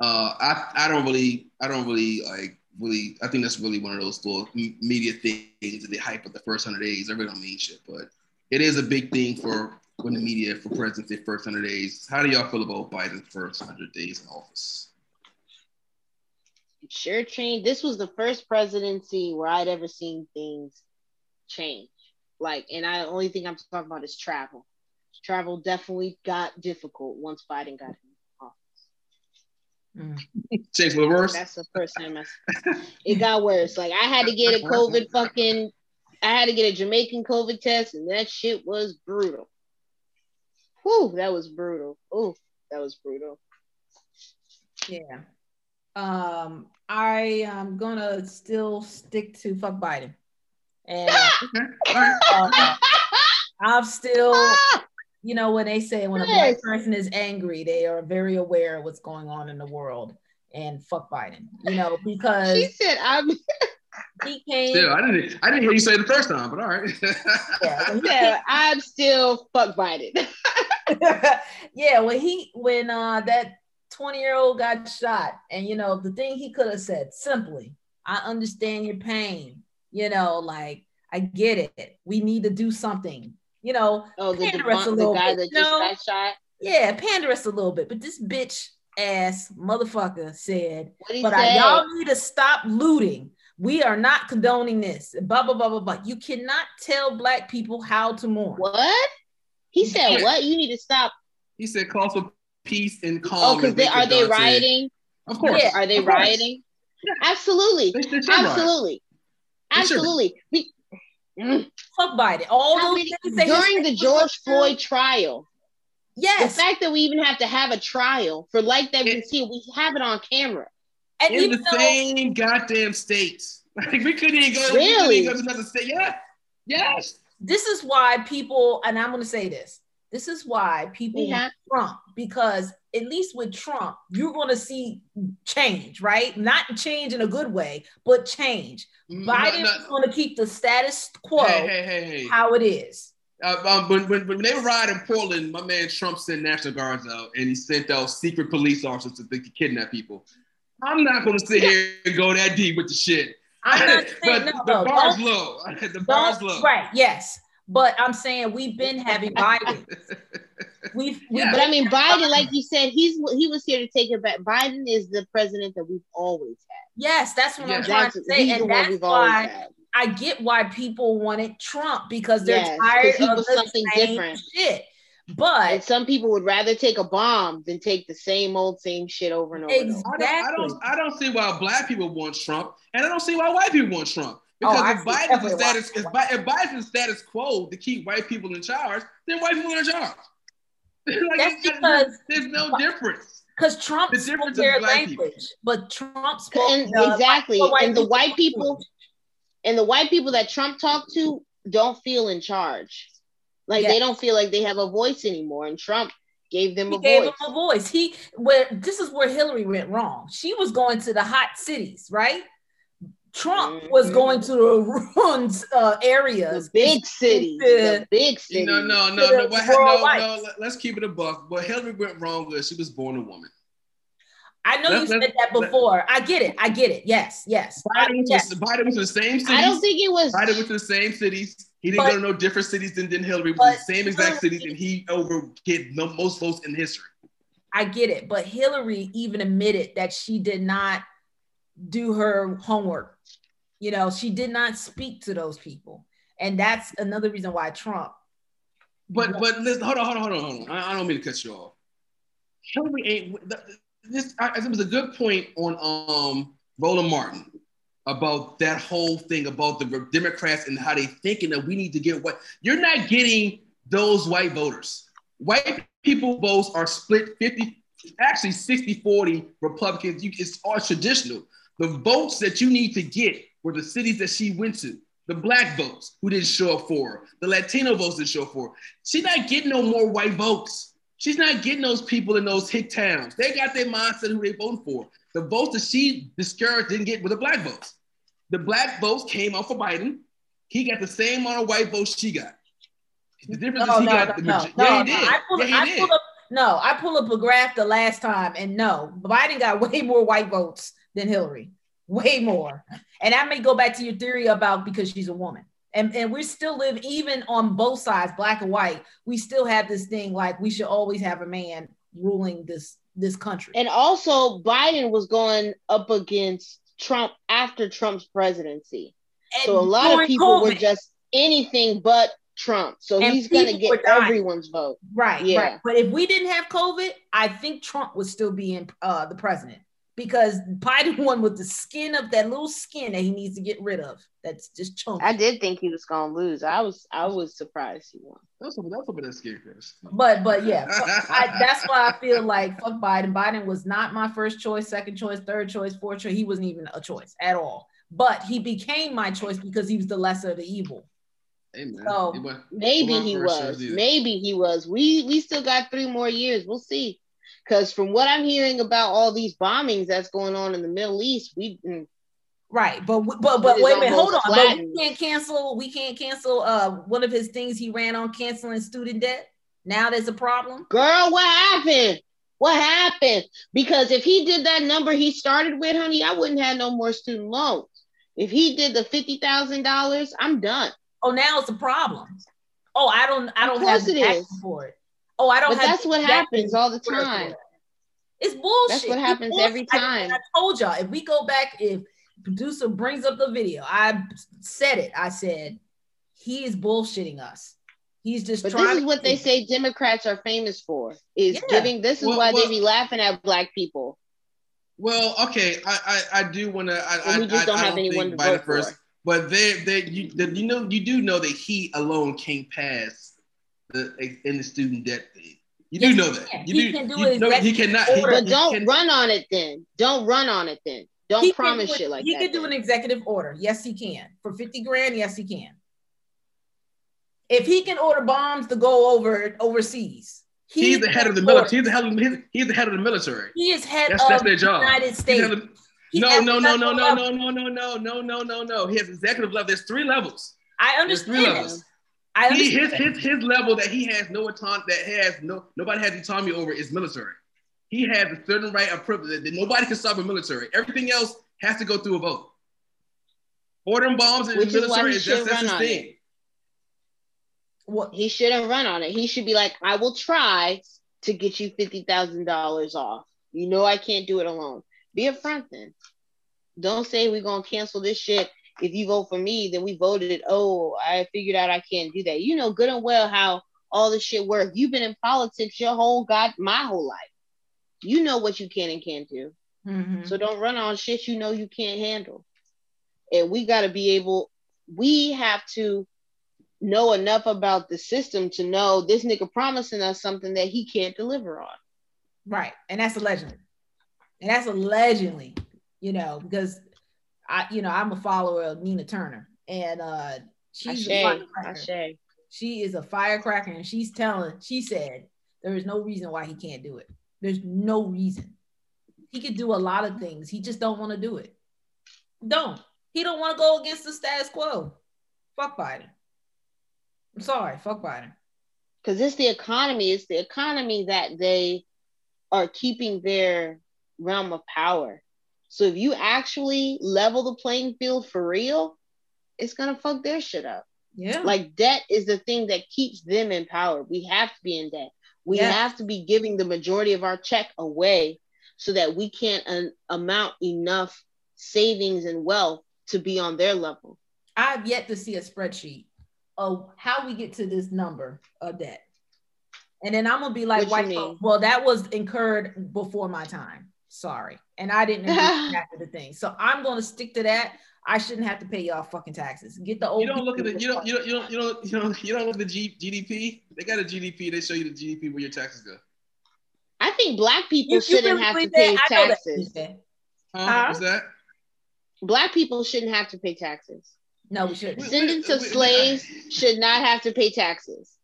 Uh, I, I don't really, I don't really like really. I think that's really one of those little media things that they hype up the first 100 days. I really don't mean shit, but it is a big thing for when the media for president's first 100 days. How do y'all feel about Biden's first 100 days in office? sure changed. This was the first presidency where I'd ever seen things change. Like, and I only thing I'm talking about is travel. Travel definitely got difficult once Biden got in office. Mm. Change for the worse. That's the first time I. it got worse. Like I had to get a COVID fucking. I had to get a Jamaican COVID test, and that shit was brutal. Whew, that was brutal. Oh, that was brutal. Yeah. Um, I am gonna still stick to fuck Biden, and uh, I'm still, you know, when they say when a black person is angry, they are very aware of what's going on in the world, and fuck Biden, you know, because she said I'm. He came. Still, I didn't. I didn't hear you say it the first time, but all right. yeah, yeah, I'm still fuck Biden. yeah, when he when uh that 20 year old got shot. And, you know, the thing he could have said simply, I understand your pain. You know, like, I get it. We need to do something. You know, oh, the, the, the guy bit. that just no, got shot. Yeah, panderous a little bit, but this bitch ass motherfucker said, "But I, y'all need to stop looting. We are not condoning this." Blah blah blah blah blah. You cannot tell black people how to mourn. What? He said, "What? You need to stop." He said, "Call for peace and calm. Oh, because they are they rioting? Of course. Yeah, are they rioting? Yeah. Absolutely. They, they Absolutely. Absolutely. We, mm. Fuck Biden. All those many, during the George Floyd trial. Yes. The fact that we even have to have a trial for like that we see, we have it on camera. And in the though, same goddamn states. Like we couldn't even go, really? go to another state. Yeah. Yes. This is why people, and I'm gonna say this. This is why people yeah. want Trump because at least with Trump, you're going to see change, right? Not change in a good way, but change. Mm, Biden is going to keep the status quo hey, hey, hey, how it is. Uh, um, when, when, when, they were riding in Portland, my man Trump sent National Guards out and he sent out secret police officers to, to kidnap people. I'm not going to sit here and go that deep with the shit. I'm not saying, but no, the bar's low. the bar's low. Right, yes. But I'm saying we've been having Biden. We've, we but I mean Biden, like you said, he's he was here to take it back. Biden is the president that we've always had. Yes, that's what I'm trying that's, to say, and that's why I get why people wanted Trump because they're yes, tired of the something different shit. But and some people would rather take a bomb than take the same old same shit over and over. Exactly. I, don't, I don't I don't see why black people want Trump, and I don't see why white people want Trump. Oh, because oh, if Biden's status, if, if Biden's status quo to keep white people in charge, then white people are in charge. like, That's because there's no difference. Because Trump the spoke their language, people. but Trump spoke and, uh, exactly, and the white people, and the white people that Trump talked to don't feel in charge. Like yes. they don't feel like they have a voice anymore. And Trump gave them he a gave voice. Them a voice. He where this is where Hillary went wrong. She was going to the hot cities, right? Trump mm-hmm. was going to the ruins uh, areas, the big cities, the big cities. No, no, no, no, what, no, no. Let's keep it a buck. But Hillary went wrong with she was born a woman. I know let's, you said that before. I get it. I get it. Yes, yes. Biden, went yes. To, Biden went to the same cities. I don't think it was. Biden went to the same cities. He didn't but, go to no different cities than, than Hillary. It was the same exact cities, and he over get the most votes in history. I get it, but Hillary even admitted that she did not do her homework. You know, she did not speak to those people. And that's another reason why Trump. But but listen, hold on, hold on, hold on, hold on. I, I don't mean to cut you off. Hillary ain't this I, it was a good point on um Roland Martin about that whole thing about the Democrats and how they thinking that we need to get what you're not getting those white voters. White people votes are split 50, actually 60 40 Republicans. You, it's all traditional. The votes that you need to get were the cities that she went to. The black votes who didn't show up for her, the Latino votes didn't show up for her. She's not getting no more white votes. She's not getting those people in those hick towns. They got their mindset who they voting for. The votes that she discouraged didn't get were the black votes. The black votes came out for Biden. He got the same amount of white votes she got. The difference No, is he no, got the majority. no, yeah, he no. did. I pulled, yeah, he I did. pulled up, no, I pulled up a graph the last time, and no, Biden got way more white votes than Hillary, way more. And that may go back to your theory about because she's a woman. And, and we still live even on both sides, black and white. We still have this thing like we should always have a man ruling this this country. And also, Biden was going up against Trump after Trump's presidency. So a lot of people were just anything but Trump. So And he's going to get everyone's vote. Right, Yeah. right. But if we didn't have COVID, I think Trump would still be in uh, the president because Biden won with the skin of that little skin that he needs to get rid of. That's just chunky. I did think he was going to lose. I was I was surprised he won. That's what that's what that scared Chris. But but yeah, I, that's why I feel like fuck Biden. Biden was not my first choice, second choice, third choice, fourth choice. He wasn't even a choice at all. But he became my choice because he was the lesser of the evil. Hey man, So, Maybe he was. Maybe he was. We we still got three more years. We'll see. Because from what I'm hearing about all these bombings that's going on in the Middle East, we Right, but but but wait a minute, hold on. But we can't cancel. We can't cancel. Uh, one of his things he ran on canceling student debt. Now there's a problem. girl, what happened? What happened? Because if he did that number he started with, honey, I wouldn't have no more student loans. If he did the fifty thousand dollars, I'm done. Oh, now it's a problem. Oh, I don't. I don't have the it action is. for it. Oh, I don't. But have that's what happens all the time. It's bullshit. That's what happens bullshit. every time. I, told y'all if we go back, if producer brings up the video, I said it. I said he is bullshitting us. He's just But trying. this is to- what they say Democrats are famous for: is Yeah. giving. This is Well, why well- they be laughing at black people. Well, okay, I I, I do want to. I, And we I, just I, don't I have don't anyone to Biden vote first, for. but they they you the, you know you do know that he alone can't pass the in the student debt thing. You Yes, do know he that. You He do. can do you it know he executive cannot. He, order. But he don't can- run on it then. Don't run on it then. Don't He promise do shit like he that. can do then. an executive order. Yes, he can. For 50 grand, yes, he can. If he can order bombs to go over overseas, He's the head of the military. He's the head of the, he's the head of the military. He is head That's of that's their the job. United States. head of the- He's no, at no, no, no, no, no, no, no, no, no, no, no. He has executive level. There's three levels. I There's three understand. levels. I He, his, his his level that he has no autonomy that has no nobody has autonomy over is military. He has a certain right of privilege that nobody can stop a military. Everything else has to go through a vote. Ordering bombs in the military is just that's his thing. What- He shouldn't run on it. He should be like, I will try to get you fifty thousand dollars off. You know I can't do it alone. Be upfront then. Don't say we're gonna cancel this shit. If you vote for me, then we voted. Oh, I figured out I can't do that. You know good and well how all this shit works. You've been in politics your whole god my whole life. You know what you can and can't do. Mhm. So don't run on shit you know you can't handle. And we got to be able, we have to know enough about the system to know this nigga promising us something that he can't deliver on. Right. And that's allegedly. And that's allegedly, you know, because I, you know, I'm a follower of Nina Turner and uh she's a Ashe, firecracker. Ashe. She is a firecracker and she's telling, she said, there is no reason why he can't do it. There's no reason. He could do a lot of things. He just don't want to do it. Don't. He don't want to go against the status quo. Fuck Biden. I'm sorry. Fuck Biden. Because it's the economy, it's the economy that they are keeping their realm of power. So if you actually level the playing field for real, it's gonna fuck their shit up. Yeah. Like debt is the thing that keeps them in power. We have to be in debt. We Yes. have to be giving the majority of our check away so that we can't an- amount enough savings and wealth to be on their level. I've yet to see a spreadsheet of how we get to this number of debt. And then I'm gonna be like, white well, that was incurred before my time. Sorry. And I didn't agree with half of the thing. So I'm gonna stick to that. I shouldn't have to pay y'all fucking taxes. Get the old. You don't look at the you don't you don't you don't you don't you don't, you don't look at the G, GDP. They got a GDP. They show you the GDP where your taxes go. I think black people You- you shouldn't really have to pay that? I that. taxes. Huh? Huh? What's that? Black people shouldn't have to pay taxes. No, we shouldn't. Descendants of slaves should not have to pay taxes.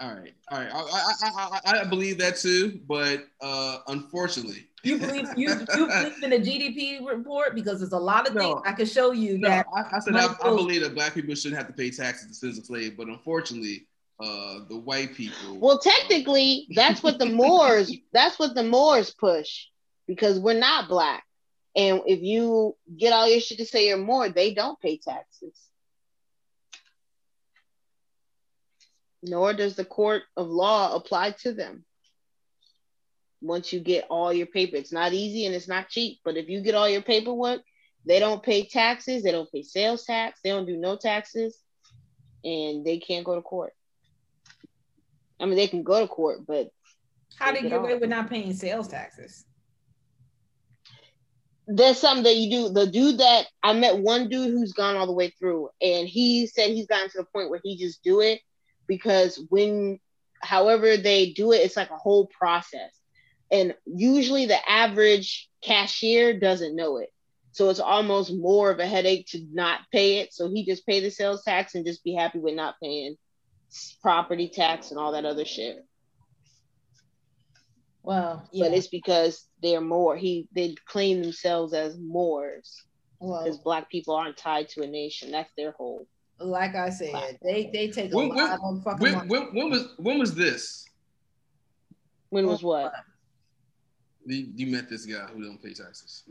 All right, all right. I, I, I, I, I believe that too, but uh, unfortunately, You believe you you believe in the GDP report because there's a lot of No. things I can show you No, that I, I said I, I believe that black people shouldn't have to pay taxes to citizens of slave, but unfortunately, uh, the white people. Well, technically, that's what the Moors that's what the Moors push because we're not black. And if you get all your shit to say you're Moor, they don't pay taxes. Nor does the court of law apply to them. Once you get all your paper, it's not easy and it's not cheap, but if you get all your paperwork, they don't pay taxes, they don't pay sales tax, they don't do no taxes, and they can't go to court. I mean, they can go to court, but how Take it get away with not paying sales taxes. there's something that you do. The dude that I met one dude who's gone all the way through, and he said he's gotten to the point where he just do it because when, however they do it, it's like a whole process, and usually the average cashier doesn't know it, so it's almost more of a headache to not pay it. So he just pay the sales tax and just be happy with not paying property tax and all that other shit. Well, yeah. But it's because they're more. He they claim themselves as Moors. well, because black people aren't tied to a nation. That's their whole. Like I said, they they take a When- lot of fucking when, money. when, when was when was this? When was what? You, you met this guy who don't pay taxes.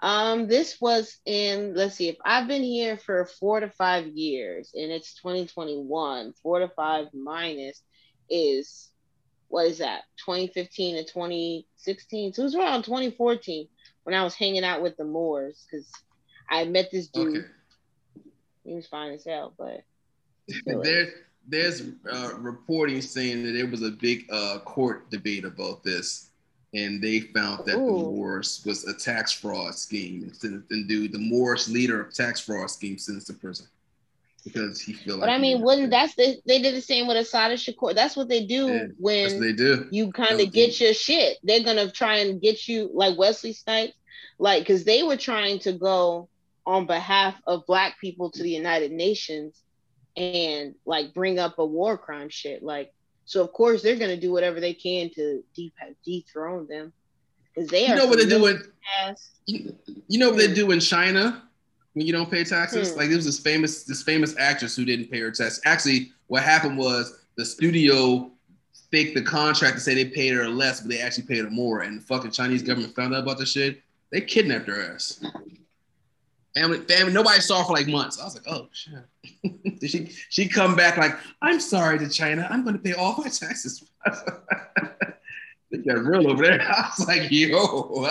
Um, this was in. Let's see. If I've been here for four to five years, and it's 2021, four to five minus is what is that? 2015 to 2016. So it was around 2014 when I was hanging out with the Moors because I met this dude. Okay. He was fine as hell, but Really? there, there's uh, reporting saying that there was a big uh, court debate about this, and they found that the Ooh. Moors was a tax fraud scheme, and and dude, the Moors leader of tax fraud scheme sentenced to prison because he feel like. but I mean, wouldn't that's the they did the same with Assata Shakur. That's what they do Yeah, when they do. you kind of get your shit. They're gonna try and get you like Wesley Snipes, like because they were trying to go on behalf of Black people to the United Nations and like bring up a war crime shit. Like, so of course they're gonna do whatever they can to de- dethrone them because they You know what they do in you, you know what they Hmm. do in China when you don't pay taxes? Hmm. Like there was this famous this famous actress who didn't pay her taxes. Actually, what happened was the studio faked the contract to say they paid her less, but they actually paid her more. And the fucking Chinese government found out about the shit. They kidnapped her ass. Family, family, nobody saw her for like months. I was like, oh shit. she she come back like, I'm sorry to China. I'm going to pay all my taxes. they got real over there. I was like, yo,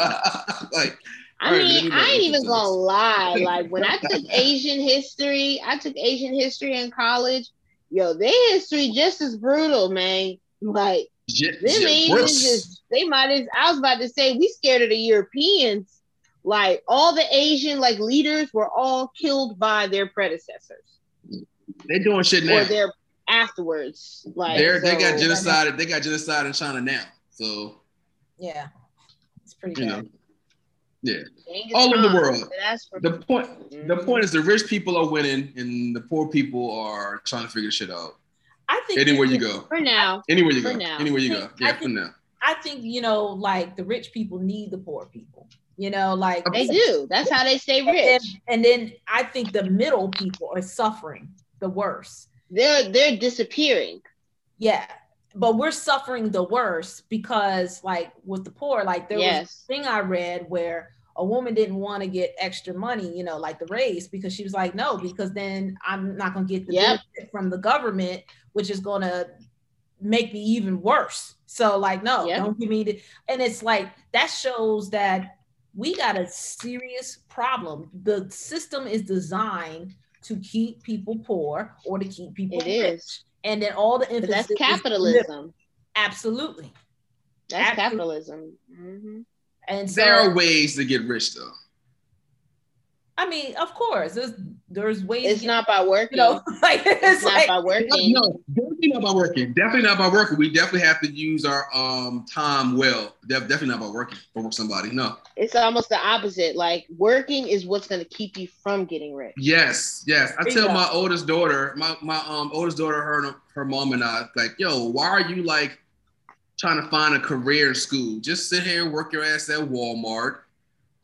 like. I right, mean, I ain't even gonna lie. Like when I took Asian history, I took Asian history in college. Yo, their history just as brutal, man. Like J- them Asians just they might as I was about to say we scared of the Europeans. Like all the Asian like leaders were all killed by their predecessors They're doing shit now. or their afterwards. Like They're, they got so- genocide. They got genocide in China now. So Yeah, it's pretty you bad. know, yeah. Genghis all over the world. That's for The point. The Mhm. point is, the rich people are winning, and the poor people are trying to figure shit out. I think Anywhere you go, for now. anywhere you For go, now. anywhere you go. Yeah, think- for now. I think you know, like the rich people need the poor people. You know, like They do. That's how they stay And then, rich. and then I think the middle people are suffering the worst. They're they're disappearing. Yeah, but we're suffering the worst because, like, with the poor, like there was a thing I read where a woman didn't want to get extra money, you know, like the raise, because she was like, no, because then I'm not gonna get the Yep. benefit from the government, which is gonna make me even worse. So, like, no, Yep. don't give me the. And it's like that shows that we got a serious problem. The system is designed to keep people poor or to keep people It rich. is. And then all the But emphasis that's is capitalism. Absolutely. That's Absolutely. capitalism. hmm And so There are ways to get rich though. I mean, of course, there's there's ways. It's to- not by working. you know, like it's it's not like by working. No, definitely not by working. Definitely not by working. We definitely have to use our um time well. Def- definitely not by working for somebody. No. It's almost the opposite. Like working is what's going to keep you from getting rich. Yes, yes. I tell my oldest daughter, my my um oldest daughter, her her mom and I, like, yo, why are you like trying to find a career in school? Just sit here, and work your ass at Walmart,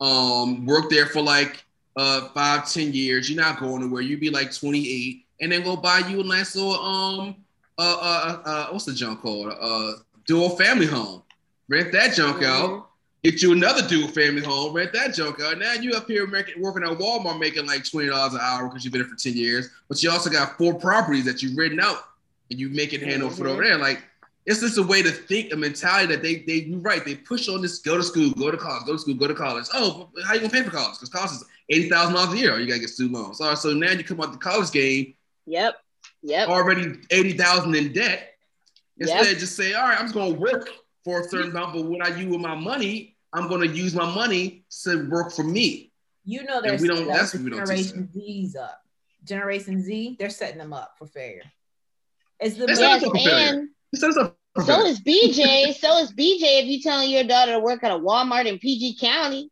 um, work there for like uh five, ten years. You're not going anywhere. You'd be like 28, and then go buy you a nice little um uh uh uh what's the junk called? Uh dual family home. Rent that junk out. Mhm. Get you another dual family home, rent that junk out. Now you up here making, working at Walmart making like twenty dollars an hour because you've been there for ten years, but you also got four properties that you've written out and you make making hand over foot over there. Like it's just a way to think, a mentality that they they you're right. They push on this: go to school, go to college, go to school, go to college. Oh, how you gonna pay for college? Because college is eighty thousand dollars a year. You gotta get student loans. So, so now you come out the college game Yep. Yep. already eighty thousand in debt. Instead, Yep. just say, all right, I'm just gonna work for a certain amount, but what I use with my money, I'm gonna use my money to work for me. you know, there's we don't- that's what we don't Generation Z's up. Generation Z, they're setting them up for failure. It's the It's not a failure. and It says a- so is BJ. so is BJ. If you telling your daughter to work at a Walmart in PG County,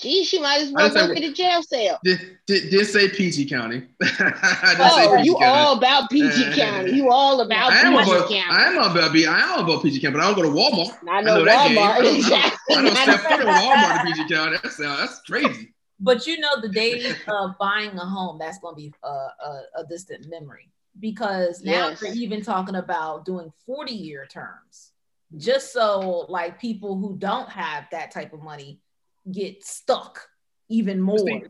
gee, she might as well didn't say work at a jail cell. did, did, did say PG County. Didn't Oh, say PG you County. all about PG Uh, County. You all about I am PG about, County. I am about B. I am about PG County, but I don't go to Walmart. I know, that game. Walmart. I don't- Exactly. I don't step foot in Walmart in PG County. That's that's crazy. But you know, the days of buying a home, that's going to be a, a, a distant memory because now Yes. we're even talking about doing 40 year terms just so like people who don't have that type of money get stuck even more. See,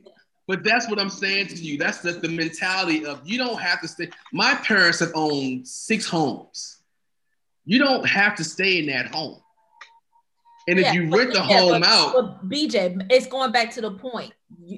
But that's what I'm saying to you. That's the, the mentality of you don't have to stay. My parents have owned six homes. You don't have to stay in that home. And if you rent the yeah, home but- out, But BJ, it's going back to the point.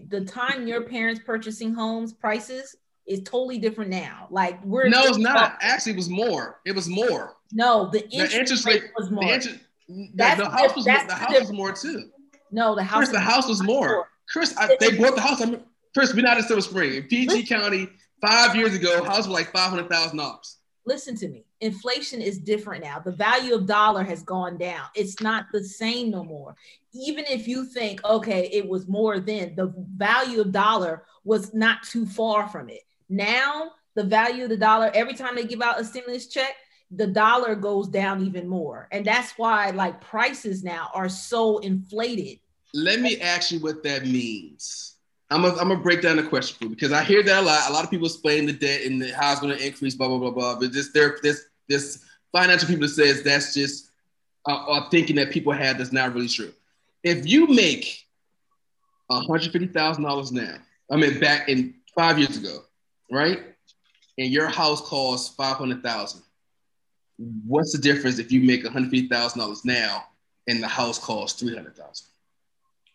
The time your parents purchasing homes prices is totally different now. Like we're no, it's not. Actually, it was more. It was more. No, the The interest, interest rate rate, was the more. interest, the, That's the house was that's the the house was more too. no, the house. Chris, the house was more. Chris, I, they bought the house. I mean, Chris, we're not in Silver Spring. In PG County, five years ago, house was like five hundred thousand dollars. Listen to me. Inflation is different now. The value of dollar has gone down. It's not the same no more. Even if you think, okay, it was more then, the value of dollar was not too far from it. Now, the value of the dollar, every time they give out a stimulus check, the dollar goes down even more. And that's why like prices now are so inflated. Let me ask you what that means. I'm gonna I'm gonna break down the question for you because I hear that a lot. A lot of people explain the debt and the, how it's gonna increase, blah blah blah blah. But this there this this financial people says that's just uh, are thinking that people have that's not really true. If you make hundred fifty thousand dollars now, I mean back in five years ago, right? And your house costs five hundred thousand. What's the difference if you make one hundred fifty thousand dollars now and the house costs three hundred thousand?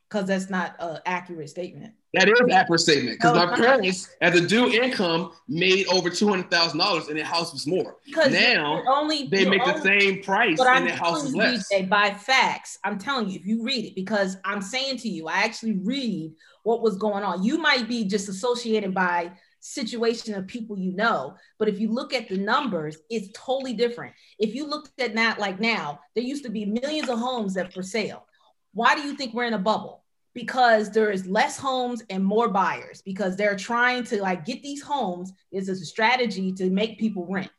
Because that's not an accurate statement. That is an accurate statement because No, my oh, parents, at the due income, made over two hundred thousand dollars, and their house was more. Because Now, only They make the same price, But and I'm their house is less. By facts, I'm telling you, if you read it, because I'm saying to you, I actually read what was going on. You might be just associated by situation of people you know, but if you look at the numbers, it's totally different. If you looked at that like now, there used to be millions of homes that for sale. Why do you think we're in a bubble? Because there is less homes and more buyers because they're trying to like get these homes. is a strategy to make people rent,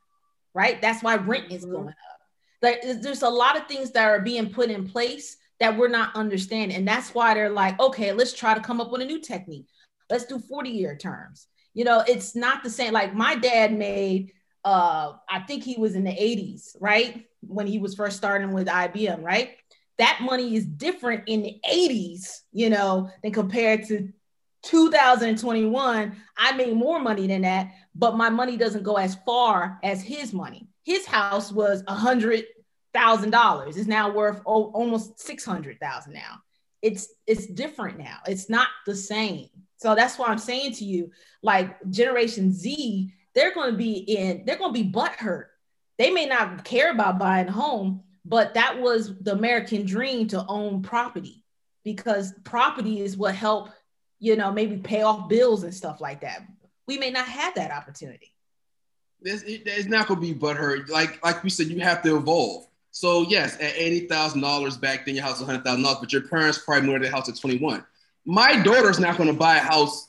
right? That's why rent is Mhm. going up. There's a lot of things that are being put in place that we're not understanding. And that's why they're like, okay, let's try to come up with a new technique. Let's do 40 year terms. You know, it's not the same. Like my dad made, uh, I think he was in the 80s, right? When he was first starting with IBM, right? That money is different in the 80s, you know, than compared to 2021. I made more money than that, but my money doesn't go as far as his money. His house was a hundred thousand dollars. It's now worth almost six hundred thousand now. It's it's different now. It's not the same. So that's why I'm saying to you, like Generation Z, they're going to be in. They're going to be butthurt. They may not care about buying a home, but that was the American dream to own property. because property is what help, you know, maybe pay off bills and stuff like that. We may not have that opportunity. It's, it, it's not gonna be butthurt. Like like we said, you have to evolve. So yes, at eighty thousand dollars back then, your house was hundred thousand dollars, but your parents probably moved their house at twenty one. My daughter's not gonna buy a house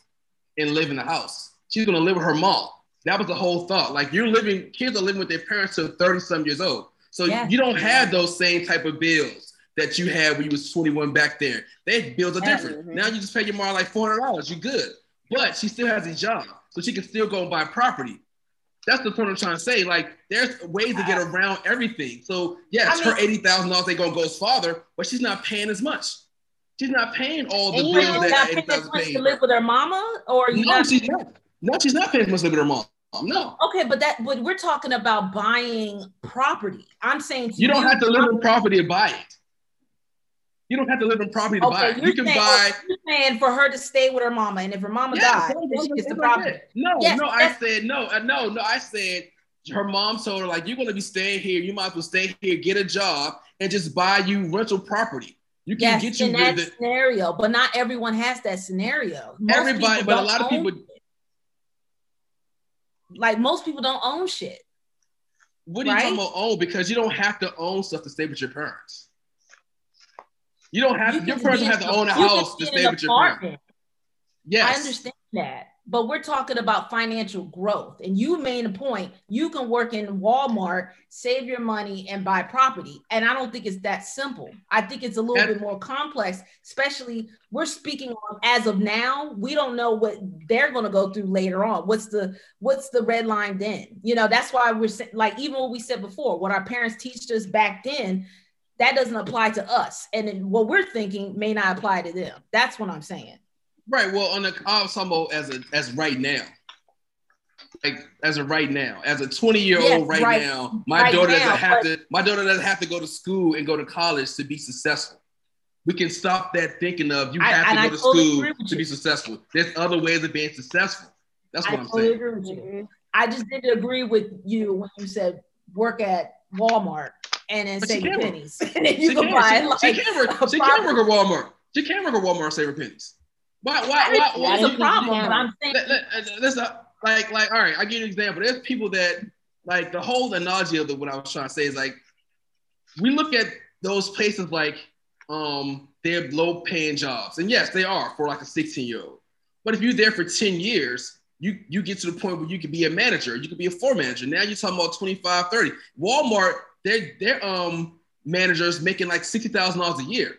and live in the house. She's gonna live with her mom. That was the whole thought. Like you're living, kids are living with their parents till thirty some years old. So Yeah. you don't have those same type of bills that you had when you was twenty one back there. They bills are different. Mm-hmm. Now you just pay your mom like four hundred dollars. You're good. But she still has a job, so she can still go and buy property. That's the point I'm trying to say. Like, there's ways to get around everything. So, yes, I mean- her eighty thousand dollars they gonna go as father, but she's not paying as much. She's not paying all the And you bills know, You're that not eighty paying thousand much paying. to live with her mama, or you No, not she's not. No, she's not paying much to live with her mom. No, Okay, but that but we're talking about buying property. I'm saying you don't have to live in property to buy it. You don't have to live in property to buy it. you're can saying, buy. you're saying for her to stay with her mama, and if her mama Yeah, dies, so- she gets the like property. No, Yes, no, I said no, uh, no, no. I said her mom told her like you're gonna be staying here. You might as well stay here, get a job, and just buy you rental property. You can Yes, get you in that the, scenario, but not everyone has that scenario. Most everybody, but a lot of people. like most people don't own shit. What are you talking Right? about own? Because you don't have to own stuff to stay with your parents. You don't have You your parents don't have to own a house to stay with your parents. apartment. Yes, I understand that. But we're talking about financial growth. And you made a point. You can work in Walmart, save your money, and buy property. And I don't think it's that simple. I think it's a little That- bit more complex, especially we're speaking on as of now. We don't know what they're going to go through later on. What's the what's the red line then? You know, that's why we're like even what we said before, what our parents teach us back then, that doesn't apply to us. And then what we're thinking may not apply to them. That's what I'm saying. Right. Well, on the I about as a as right now. Like as a right now, as a 20 year Yes, old right, right- now, my right daughter now, doesn't have to. My daughter doesn't have to go to school and go to college to be successful. We can stop that thinking of you I- have to I go to totally school to be successful. There's other ways of being successful. That's what I am totally saying. agree with you. I just didn't agree with you when you said work at Walmart and then But save pennies. and then you She can buy she, like she can't work. She can't work at Walmart. She can't work at Walmart and save her pennies. Why? Why? Why? Why a problem, but I'm saying let, let, uh, like like all right i'll give you an example there's people that like the whole analogy of the what i was trying to say is like we look at those places like um they're low paying jobs and yes they are for like a 16 year old but if you're there for 10 years you you get to the point where you could be a manager you could be a floor manager now you're talking about 25 30 walmart their their um managers making like $60000 a year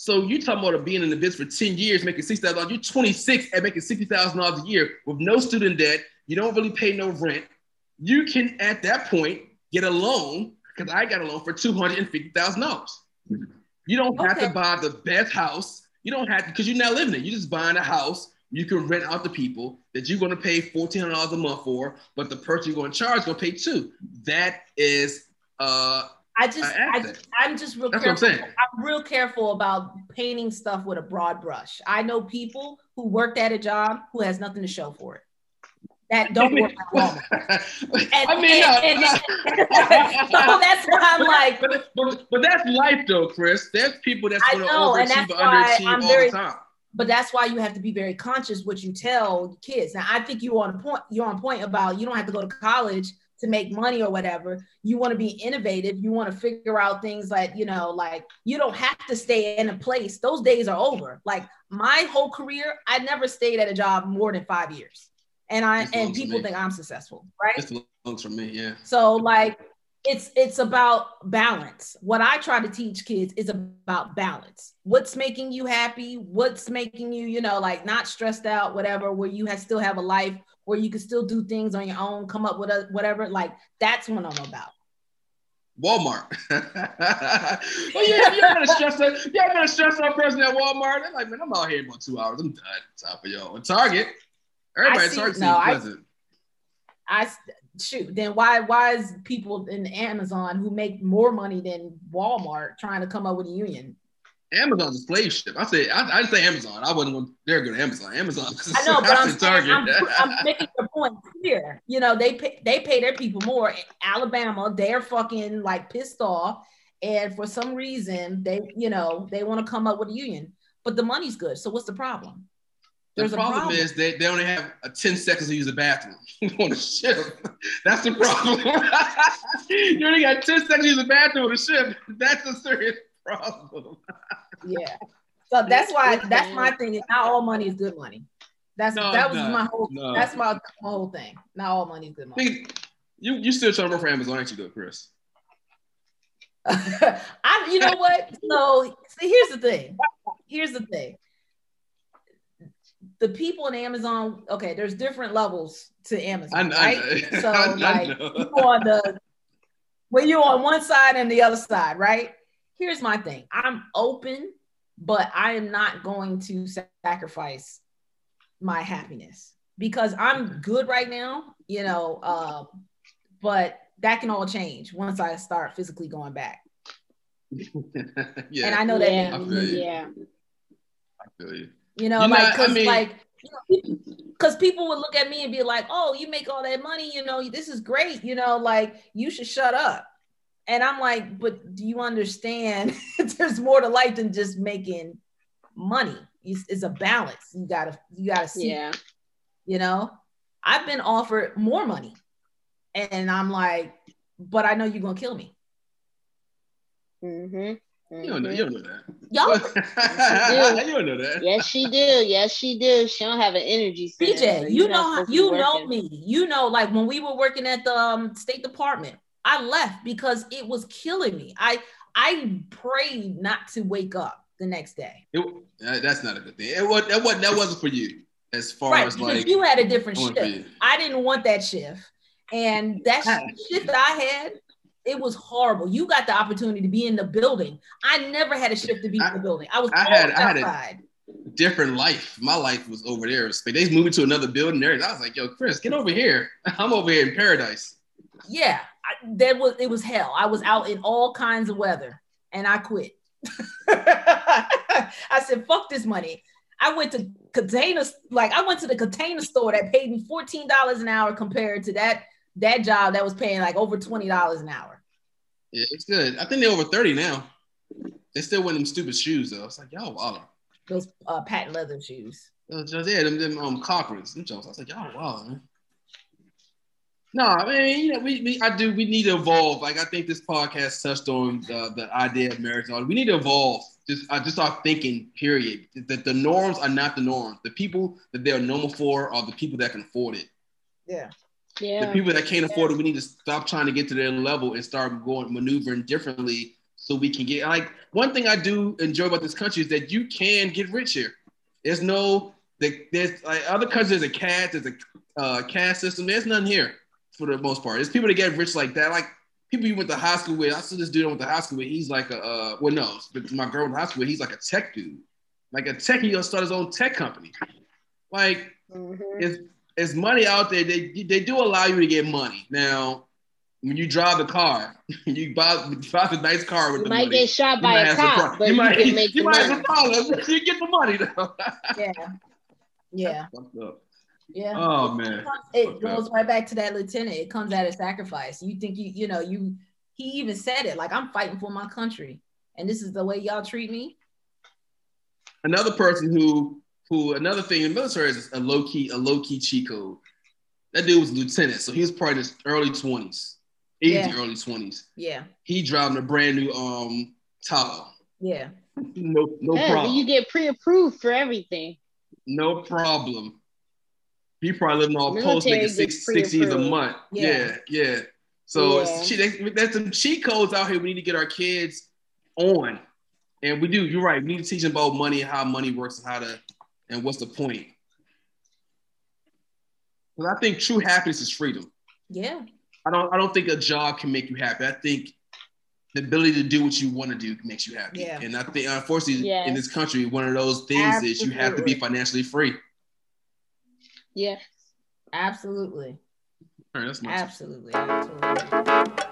so you talking about being in the business for 10 years, making $60,000. You're 26 and making $60,000 a year with no student debt. You don't really pay no rent. You can, at that point, get a loan, because I got a loan for $250,000. You don't have Okay. to buy the best house. You don't have to, because you're not living it. You're just buying a house. You can rent out to people that you're going to pay $1,400 a month for, but the person you're going to charge is going to pay two. That is uh, I just I, I'm just real That's what I'm careful. saying. I'm real careful about painting stuff with a broad brush. I know people who worked at a job who has nothing to show for it. That don't work at Walmart. I mean, no, and- no. so that's why I'm like, but, but, but that's life though, Chris. There's people that's going to and overachieve that's or why underachieve I'm all very- the time. but that's why you have to be very conscious what you tell kids. Now, I think you're on point. You're on point about you don't have to go to college to make money or whatever. You want to be innovative. You want to figure out things like you know, like you don't have to stay in a place. Those days are over. Like my whole career, I never stayed at a job more than five years, and I That's and people think I'm successful, right? It's lungs for me, yeah. So like it's it's about balance. What I try to teach kids is about balance. What's making you happy? What's making you, you know, like not stressed out, whatever, where you have still have a life where you can still do things on your own, come up with a whatever. Like that's what I'm about. Walmart. well, oh, yeah, you're gonna stress that. You're gonna stress that person at Walmart. They're like, man, I'm out here in about two hours. I'm done. Time for y'all. At Target. Everybody I at see- Target no, I- pleasant. I s- shoot. Then why why is people in Amazon who make more money than Walmart trying to come up with a union? Amazon's a slave ship. I say I, I say Amazon. I wasn't going. They're good Amazon. Amazon. I know, but I'm, saying, I'm, I'm making the point clear. You know, they pay they pay their people more. In Alabama, they're fucking like pissed off, and for some reason, they you know they want to come up with a union. but the money's good. So what's the problem? The There's a problem, problem. is they, they only have a 10 seconds to use the bathroom on the ship. That's the problem. you only got 10 seconds to use the bathroom on the ship. That's a serious problem. Yeah. So that's why that's my thing. Is not all money is good money. That's No, that was not. my whole. No. That's my, my whole thing. Not all money is good money. You you still trying to work for Amazon, aren't you, though, Chris? I, you know what? So, see, here's the thing. Here's the thing. The people in Amazon, okay, there's different levels to Amazon, I, I, right? know. So, I, I like, know. you on the when you're on one side and the other side, right? Here's my thing. I'm open, but I am not going to sacrifice my happiness because I'm good right now, you know. Um, but that can all change once I start physically going back. yeah, And I know that yeah, I feel you. yeah. I feel you. You know, You know, like I because mean- like because people would look at me and be like, "Oh, you make all that money, you know, this is great, you know, like you should shut up." And I'm like, "But do you understand? There's more to life than just making money. It's, it's a balance. You gotta you gotta see. Yeah. You know, I've been offered more money, and I'm like, "But I know you're gonna kill me, Mm-hmm. You don't know. You don't know that. y'all." you don't know that. Yes, she do. Yes, she do. She don't have an energy. center, so you know how- you know me. You know, like when we were working at the um, State Department, I left because it was killing me. I I prayed not to wake up the next day. It, uh, that's not a good thing. It was that wasn't that wasn't for you. As far right, as because like you had a different shift. I didn't want that shift, and that shift that I had, it was horrible. You got the opportunity to be in the building. I never had a shift to be I- in the building. I was I had- always I had a- outside. different life. My life was over there. They moved to another building there. I was like, yo, Chris, get over here. I'm over here in paradise. yeah, I, that was it was hell. I was out in all kinds of weather, and I quit. I said, "Fuck this money." I went to containers, like I went to the container store that paid me fourteen dollars an hour compared to that that job that was paying like over twenty dollars an hour. Yeah, it's good. I think they're over 30 now. They still wear them stupid shoes though. It's like, y'all wow. Those uh, patent leather shoes. Uh, yeah, them, them um cockroaches. Them jokes. I was like, y'all wow, man. No, I mean, you know, we, we I do we need to evolve. Like I think this podcast touched on the, the idea of marriage. We need to evolve. Just I just our thinking, period. That the norms are not the norms. The people that they're normal for are the people that can afford it. Yeah. Yeah. The people that can't afford it, we need to stop trying to get to their level and start going maneuvering differently so we can get like one thing I do enjoy about this country is that you can get rich here. There's no the- there's like other countries there's a caste, there's a uh, caste system. There's none here for the most part. There's people that get rich like that. Like people you went to high school with. I saw this dude I went to high school with. He's like a uh, well no, but my girl in high school with, he's like a tech dude. Like a tech, he'll start his own tech company. Like Mhm. it's it's money out there. They they do allow you to get money. Now, when you drive the car, you buy, buy the nice car with You the might money. get shot by a cop, but you, might, can make you the might have some problems. You get the money though. Yeah. Yeah. Fucked up. Yeah. Oh man. it Fucked goes right back to that lieutenant. It comes at a sacrifice. You think you, you know, you he even said it like I'm fighting for my country. And this is the way y'all treat me. Another person who who another thing in the military is a low key a low key cheat code. That dude was a lieutenant, so he was probably in his early twenties, easy Yeah. early twenties. Yeah. He driving a brand new um Tahoe. Yeah. No no Yeah, problem. you get pre-approved for everything. No problem. He probably living off post Military making six six G's a month. Yeah. Yeah, yeah. So Yeah. it's cheat, they- there's some cheat codes out here. We need to get our kids on, and we do. You're right. We need to teach them about money, and how money works, and how to, and what's the point. Because I think true happiness is freedom. Yeah. I don't. I don't think a job can make you happy. I think the ability to do what you want to do makes you happy. Yeah. And I think, unfortunately, Yes. in this country, one of those things is you have to be financially free. Yeah. Absolutely. All right, that's my Absolutely. Absolutely.